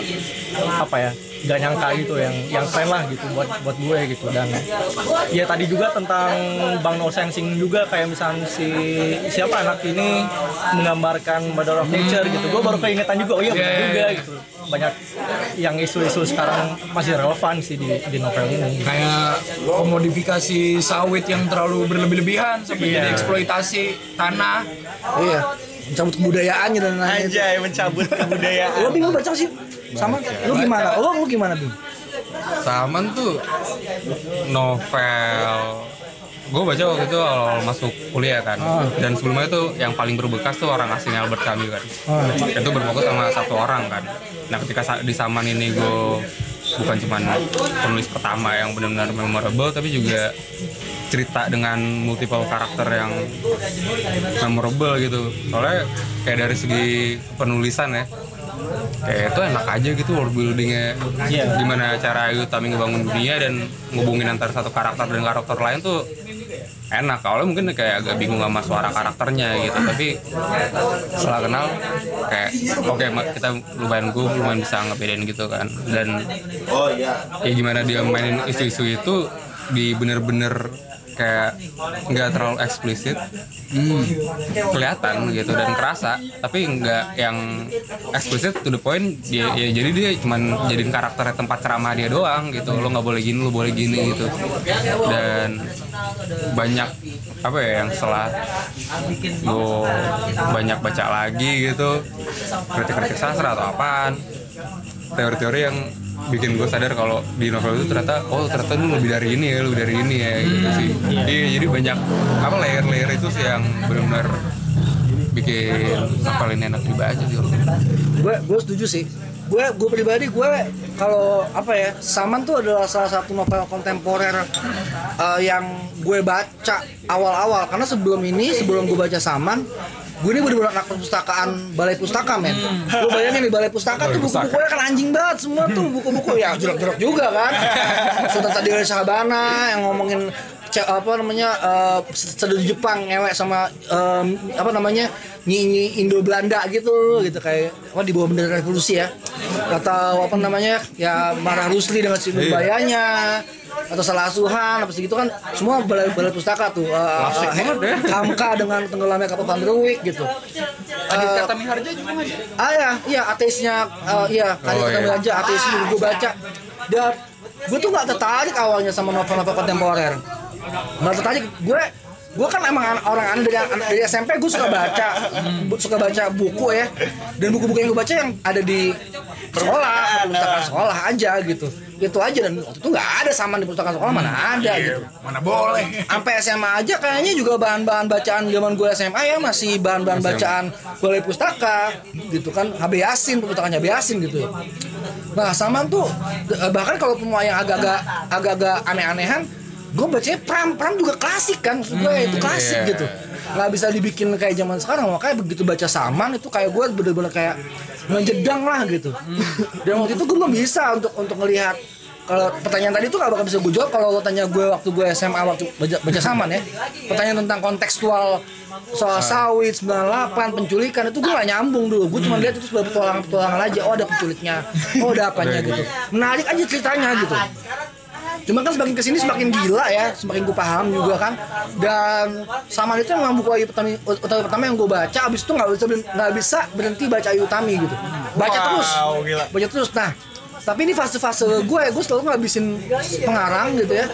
apa ya gak nyangka gitu yang yang keren lah gitu buat buat gue gitu. Dan ya tadi juga tentang Bang No Sensing juga kayak misalnya si siapa anak ini menggambarkan Mother of Nature gitu. Gue baru keingetan juga oh iya Iya, iya, juga iya. gitu banyak yang isu-isu sekarang masih relevan sih di, di novel ini kayak komodifikasi sawit yang terlalu berlebih-lebihan sampai Iya. jadi eksploitasi tanah Iya. Mencabut kebudayaannya dan lain-lain. Anjay mencabut kebudayaan. Lo bingung baca sih? Sama? Lu gimana? Lo lu gimana, Bing? Saman tuh novel gue baca waktu itu awal masuk kuliah kan. Dan sebelumnya tuh yang paling berbekas tuh orang asing Albert Camus kan. Itu berfokus sama satu orang kan. Nah ketika di Saman ini gue bukan cuman penulis pertama yang benar-benar memorable tapi juga cerita dengan multiple karakter yang memorable gitu. Soalnya kayak dari segi penulisan ya kayak itu enak aja gitu world buildingnya. Gimana cara Ayu Utami ngebangun dunia dan ngubungin antara satu karakter dan karakter lain tuh enak awalnya mungkin kayak agak bingung sama suara karakternya gitu tapi setelah kenal kayak oke ma- kita lumayan gue lumayan bisa ngebedain gitu kan. Dan ya gimana dia mainin isu-isu itu di bener-bener kayak nggak terlalu eksplisit. Kelihatan gitu dan kerasa tapi nggak yang eksplisit to the point dia ya jadi dia cuman jadiin karakternya tempat ceramah dia doang gitu. Lo nggak boleh gini lo boleh gini gitu. Dan banyak apa ya yang setelah gue banyak baca lagi gitu kritik-kritik sastra atau apaan teori-teori yang bikin gue sadar kalau di novel itu ternyata oh ternyata lu lebih dari ini ya lebih dari ini ya gitu sih. Iya. Jadi banyak apa layer-layer itu sih yang benar-benar bikin novel ini enak dibaca sih gue gue setuju sih. Gue gue pribadi gue kalau apa ya Saman tuh adalah salah satu novel kontemporer eh, yang gue baca awal-awal. Karena sebelum ini sebelum gue baca Saman gue ini bener-bener anak perpustakaan balai pustaka men. Lo bayangin di balai pustaka tuh buku-bukunya kan anjing banget semua tuh buku-buku. Ya jerok-jerok juga kan. *laughs* Sultan tadi dari Sahabana yang ngomongin apa namanya eh seduh Jepang ngewek sama em, apa namanya nyi Indo Belanda gitu gitu kayak apa di bawah bendera revolusi ya atau apa namanya ya marah Rusli dengan si bayanya atau salah asuhan apa segitu kan semua balai balai pustaka tuh uh, Hamka dengan tenggelamnya kapal Van der Wijk gitu Adit Eh, kata Miharja juga? Ah ya, iya ateisnya, eh, iya Kadit Oh, Kata iya. ateis juga gue baca. Dan gue tuh nggak tertarik awalnya sama novel-novel kontemporer. Nggak tertarik. Gue gue kan emang an- orang aneh dari, dari SMP gue suka baca bu- suka baca buku ya. Dan buku-buku yang gue baca yang ada di sekolah perpustakaan. sekolah aja gitu. Itu aja dan waktu itu nggak ada sama di perpustakaan sekolah mana ada gitu. Mana boleh. sampai SMA aja kayaknya juga bahan-bahan bacaan zaman gue SMA ya masih bahan-bahan bacaan balai pustaka gitu kan. HB Yasin perpustakaan HB Yasin gitu. Nah Saman tuh bahkan kalau semua yang agak-agak agak-agak aneh-anehan gue bacanya Pram Pram juga klasik kan maksud gue itu klasik iya. gitu. Nggak bisa dibikin kayak zaman sekarang makanya begitu baca Saman itu kayak gue bener-bener kayak menjedang lah gitu. Dan waktu itu gue belum bisa untuk untuk melihat kalau pertanyaan tadi tuh gak bakal bisa gue jawab. Kalau lo tanya gue waktu gue SMA waktu baca, baca saman ya pertanyaan tentang kontekstual soal sawit 98 penculikan itu gue gak nyambung dulu. Gue cuma lihat itu sebagai petualangan petualangan aja. Oh ada penculiknya. Oh ada apanya gitu. Menarik aja ceritanya gitu Cuma kan semakin ke sini semakin gila ya, semakin gue paham juga kan. Dan sama itu memang buku Ayu Utami, Utami pertama yang gue baca, abis itu nggak bisa nggak bisa berhenti baca Ayu Utami gitu. Baca Wow, terus, gila. baca terus. Nah, tapi ini fase-fase gue, gue selalu ngabisin pengarang gitu ya.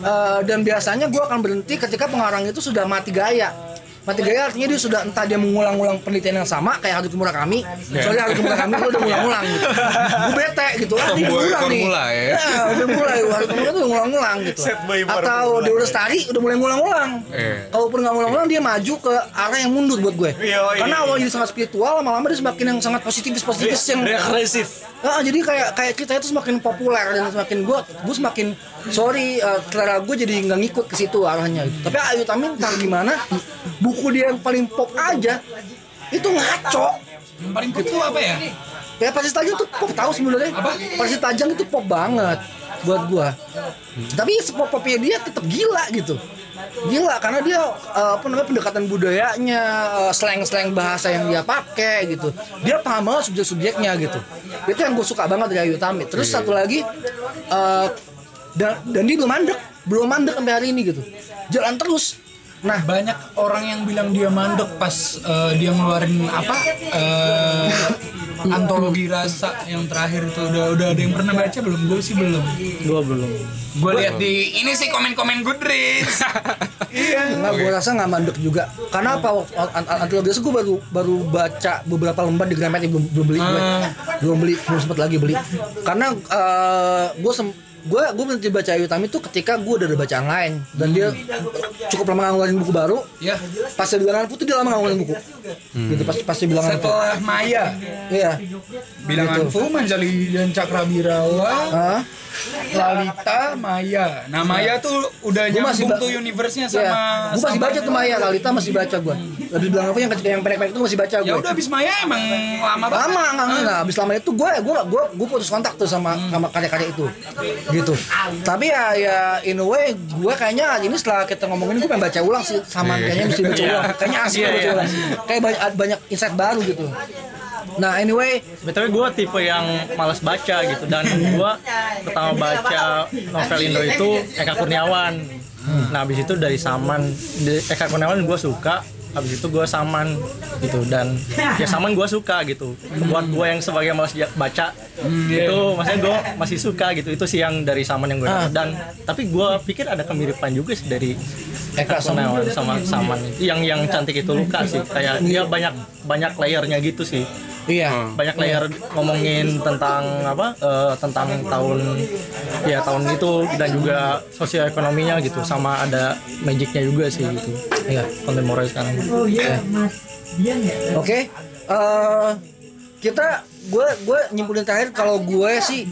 Eh, dan biasanya gue akan berhenti ketika pengarang itu sudah mati gaya. Mati gaya artinya dia sudah entah dia mengulang-ulang penelitian yang sama kayak Haruki Murakami. Soalnya Haruki Murakami itu udah ngulang-ulang gitu. Gue bete gitu. Ah, dia ngulang nih. formula ya. Ya, udah mulai Haruki Murakami tuh ngulang-ngulang gitu. Atau formula. Dewa Lestari udah mulai ngulang-ngulang. Eh. Kalaupun nggak ngulang-ngulang dia maju ke arah yang mundur buat gue. Yoi. Karena awalnya dia sangat spiritual, lama-lama dia semakin yang sangat positifis positifis yang Agresif. Ah, jadi kayak kayak kita itu semakin populer dan semakin gue gue semakin sorry uh, selera gue jadi nggak ngikut ke situ arahnya. Tapi Ayu Tamin entah gimana buku dia yang paling pop aja itu ngaco. Yang paling pop tuh apa ya? Ya Persis Tajam tuh pop tahu sebenarnya. Apa? Persis Tajam itu pop banget buat gua. Tapi pop popnya dia tetap gila gitu. Gila karena dia uh, apa namanya pendekatan budayanya, uh, slang-slang bahasa yang dia pakai gitu. Dia paham banget subjek-subjeknya gitu. Itu yang gue suka banget dari Ayu Tami. Terus satu lagi uh, dan, dan dia belum mandek, belum mandek sampai hari ini gitu. Jalan terus. Nah, banyak orang yang bilang dia mandek pas eh, dia ngeluarin apa eh, antologi rasa yang terakhir itu udah udah ada yang pernah baca belum gue sih belum Gua belum. gue lihat di ini sih komen-komen Goodreads *laughs* iya Enggak, gue rasa nggak mandek juga. Karena apa? Antologi itu gue baru baru baca beberapa lembar di Gramet belum belum beli gue. Belum beli, belum sempat lagi beli. Karena gue sem gue gue berhenti baca Ayu Tami itu ketika gue udah ada bacaan lain. Dan dia cukup lama ngeluarin buku baru. Ya pas dia bilangan putih dia lama ngeluarin buku. Gitu pas pas dia bilangan setelah Maya. Iya. Bilangan Gitu. Manjali dan Cakrabirawa Hah? Lalita Maya. Nah Maya tuh udah Gua masih nyambung tuh universe-nya Iya. sama gue masih baca tuh Maya Lalita. Masih baca gue habis bilangan apa yang kecil yang pendek-pendek itu masih baca gue ya udah abis Maya emang lama banget. Lama nggak nggak. Abis lama itu gue gue gue gue putus kontak tuh sama sama karya-karya itu gitu tapi ya ya in a way gue kayaknya ini setelah kita ngomongin gue pengen baca ulang sih sama kayaknya mesti baca ulang kayaknya asik Iya, baca iya. ulang kayak banyak banyak insight baru gitu nah anyway BTW gue tipe yang malas baca gitu dan gue pertama baca novel Indo itu Eka Kurniawan. Nah habis itu dari Saman, Eka Kurniawan gue suka. Habis itu gue Saman gitu. Dan ya Saman gue suka gitu. Buat gue yang sebagai malas baca itu maksudnya gue masih suka gitu. Itu sih yang dari Saman yang gue dapat. Dan tapi gue pikir ada kemiripan juga sih dari Eka Kurniawan sama Saman. Itu. Yang yang cantik itu Luka sih. Kayak dia banyak banyak layernya gitu sih iya. Banyak layer ngomongin tentang apa eh, tentang tahun ya tahun itu dan juga sosioekonominya gitu sama ada magicnya juga sih gitu. Ya kontemporer sekarang. Oke Eh, kita gue gue nyimpulin terakhir kalau gue sih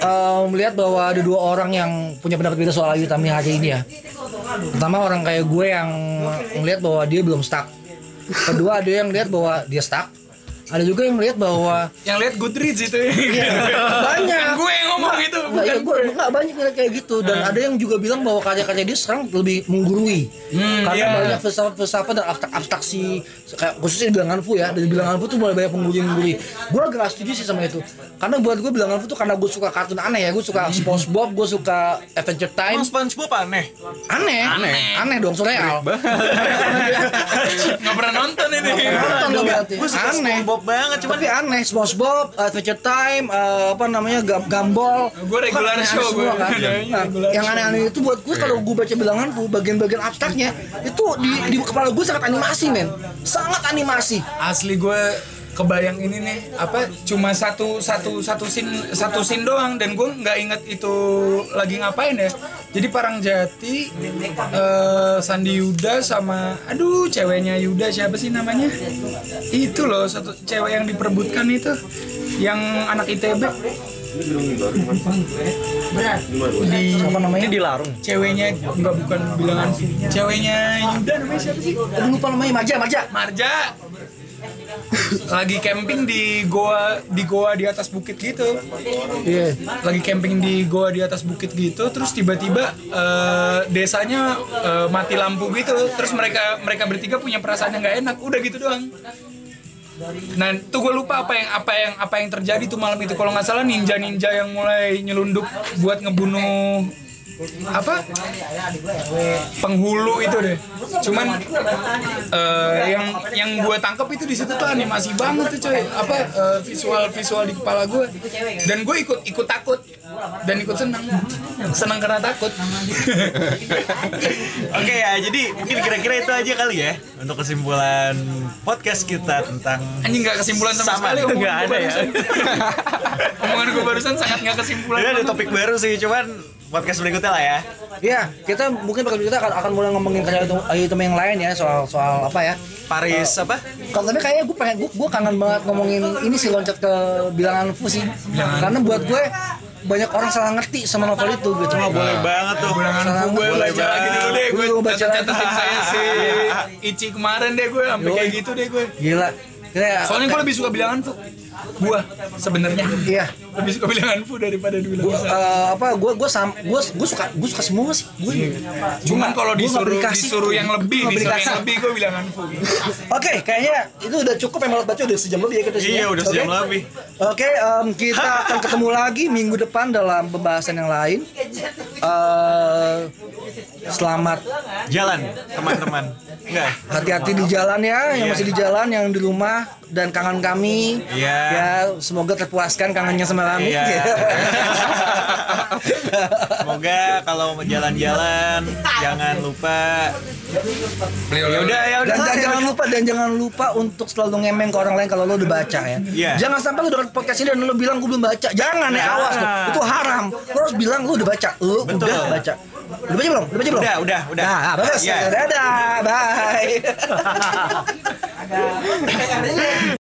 eh, melihat bahwa ada dua orang yang punya pendapat beda soal Ayu Tami hari ini ya. Pertama orang kayak gue yang melihat bahwa dia belum stuck. Kedua ada yang lihat bahwa dia stuck ada juga yang melihat bahwa yang lihat Goodreads itu. Ya banyak. *laughs* Gue yang ngomong itu Nggak, bukan ya gue nggak banyak yang kayak gitu. Dan ada yang juga bilang bahwa karya-karya dia sekarang lebih menggurui. Karena iya. banyak filsafat-filsafat dan abstrak abstraksi kayak khususnya di bilangan Fu ya. Dan di bilangan Fu tuh mulai banyak menggurui-menggurui gue agak setuju sih sama itu. Karena buat gue bilangan Fu tuh karena gue suka kartun aneh ya. Gue suka SpongeBob gue suka Adventure Time. Emang SpongeBob aneh. aneh. Aneh. Aneh dong soalnya *laughs* nggak pernah nonton ini. Nonton lo berarti. aneh SpongeBob banget, cuman tapi aneh SpongeBob Adventure Time eh, apa namanya Gam- Gumball Gue regular Kan aneh-aneh show, semua gue. kan. Iya, Nah, yang aneh-aneh itu buat gue kalau gue baca bilangan gue bagian-bagian abstraknya itu di, di kepala gue sangat animasi men sangat animasi asli gue kebayang ini nih apa cuma satu satu satu sin satu sin doang dan gue nggak inget itu lagi ngapain ya. Jadi Parang Jati eh, Sandi Yuda sama aduh ceweknya Yuda siapa sih namanya? Itu loh satu cewek yang diperebutkan itu yang anak ITB di apa namanya? Ini dilarung ceweknya nggak bukan bilangan. Ceweknya Yuda namanya siapa sih? Aduh, lupa namanya Maja Maja Marja lagi camping di goa di goa di atas bukit gitu. Iya. Lagi camping di goa di atas bukit gitu terus tiba-tiba eh, desanya eh, mati lampu gitu. Terus mereka mereka bertiga punya perasaan yang nggak enak. Udah gitu doang. Nah, tuh gue lupa apa yang apa yang apa yang terjadi tuh malam itu. Kalau nggak salah ninja-ninja yang mulai nyelundup buat ngebunuh apa penghulu itu deh. Cuman eh, yang yang gue tangkap itu di situ tuh animasi banget tuh coy. Apa eh, visual visual di kepala gue. Dan gue ikut ikut takut dan ikut senang. Senang karena takut. *laughs* Oke ya, jadi mungkin kira-kira itu aja kali ya untuk kesimpulan podcast kita tentang Anjing nggak kesimpulan sama, Sama, sekali. nggak omongan ada ya. *laughs* Omongan gue barusan sangat nggak kesimpulan. Ini ada topik baru sih, cuman podcast berikutnya lah ya. Iya, kita mungkin bakal kita akan, akan mulai ngomongin kayak item yang lain ya soal soal apa ya? Paris apa? Kalau tapi kayaknya gue pengen gue, gue kangen banget ngomongin ini sih loncat ke bilangan fu sih. Karena buat gue banyak orang salah ngerti sama novel itu gitu. Boleh banget tuh. Bilangan fu gue Boleh baca lagi dulu deh gue Gue baca lagi. saya si Ici kemarin deh gue sampai kayak gitu deh gue Gila. Kayak, soalnya gue lebih suka bilangan fu gue sebenarnya iya. lebih suka bilangan fu daripada bilangan Gue besar eh, apa gue gue sam gue gue suka gue suka semua sih. Gue. cuman kalau Gua disuruh disuruh yang lebih Gua disuruh yang lebih gue bilangan fu Oke, kayaknya itu udah cukup yang baca udah sejam lebih ya kita sini. Iya, ya. udah sejam Oke? lebih. Oke, em, kita akan ketemu lagi minggu depan dalam pembahasan yang lain. Eh, selamat Jalan, teman-teman. Enggak. hati-hati di jalan ya, yang masih di jalan, yang di rumah dan kangen kami. Iya. Ya, semoga terpuaskan kangennya sama kami. Iya. Semoga kalau mau jalan-jalan jangan lupa ya udah ya udah Dan jangan, jangan lupa dan jangan lupa untuk selalu ngemeng ke orang lain kalau lo udah baca ya. Iya. Jangan sampai lo denger podcast ini dan lo bilang gue belum baca. Jangan ya awas lo. Itu haram. Lo harus bilang lo udah baca. Lo Betul. udah baca. Udah baca belum? Udah baca belum? Udah, udah, udah. Nah, bagus. Iya. Dadah. Bye. *laughs*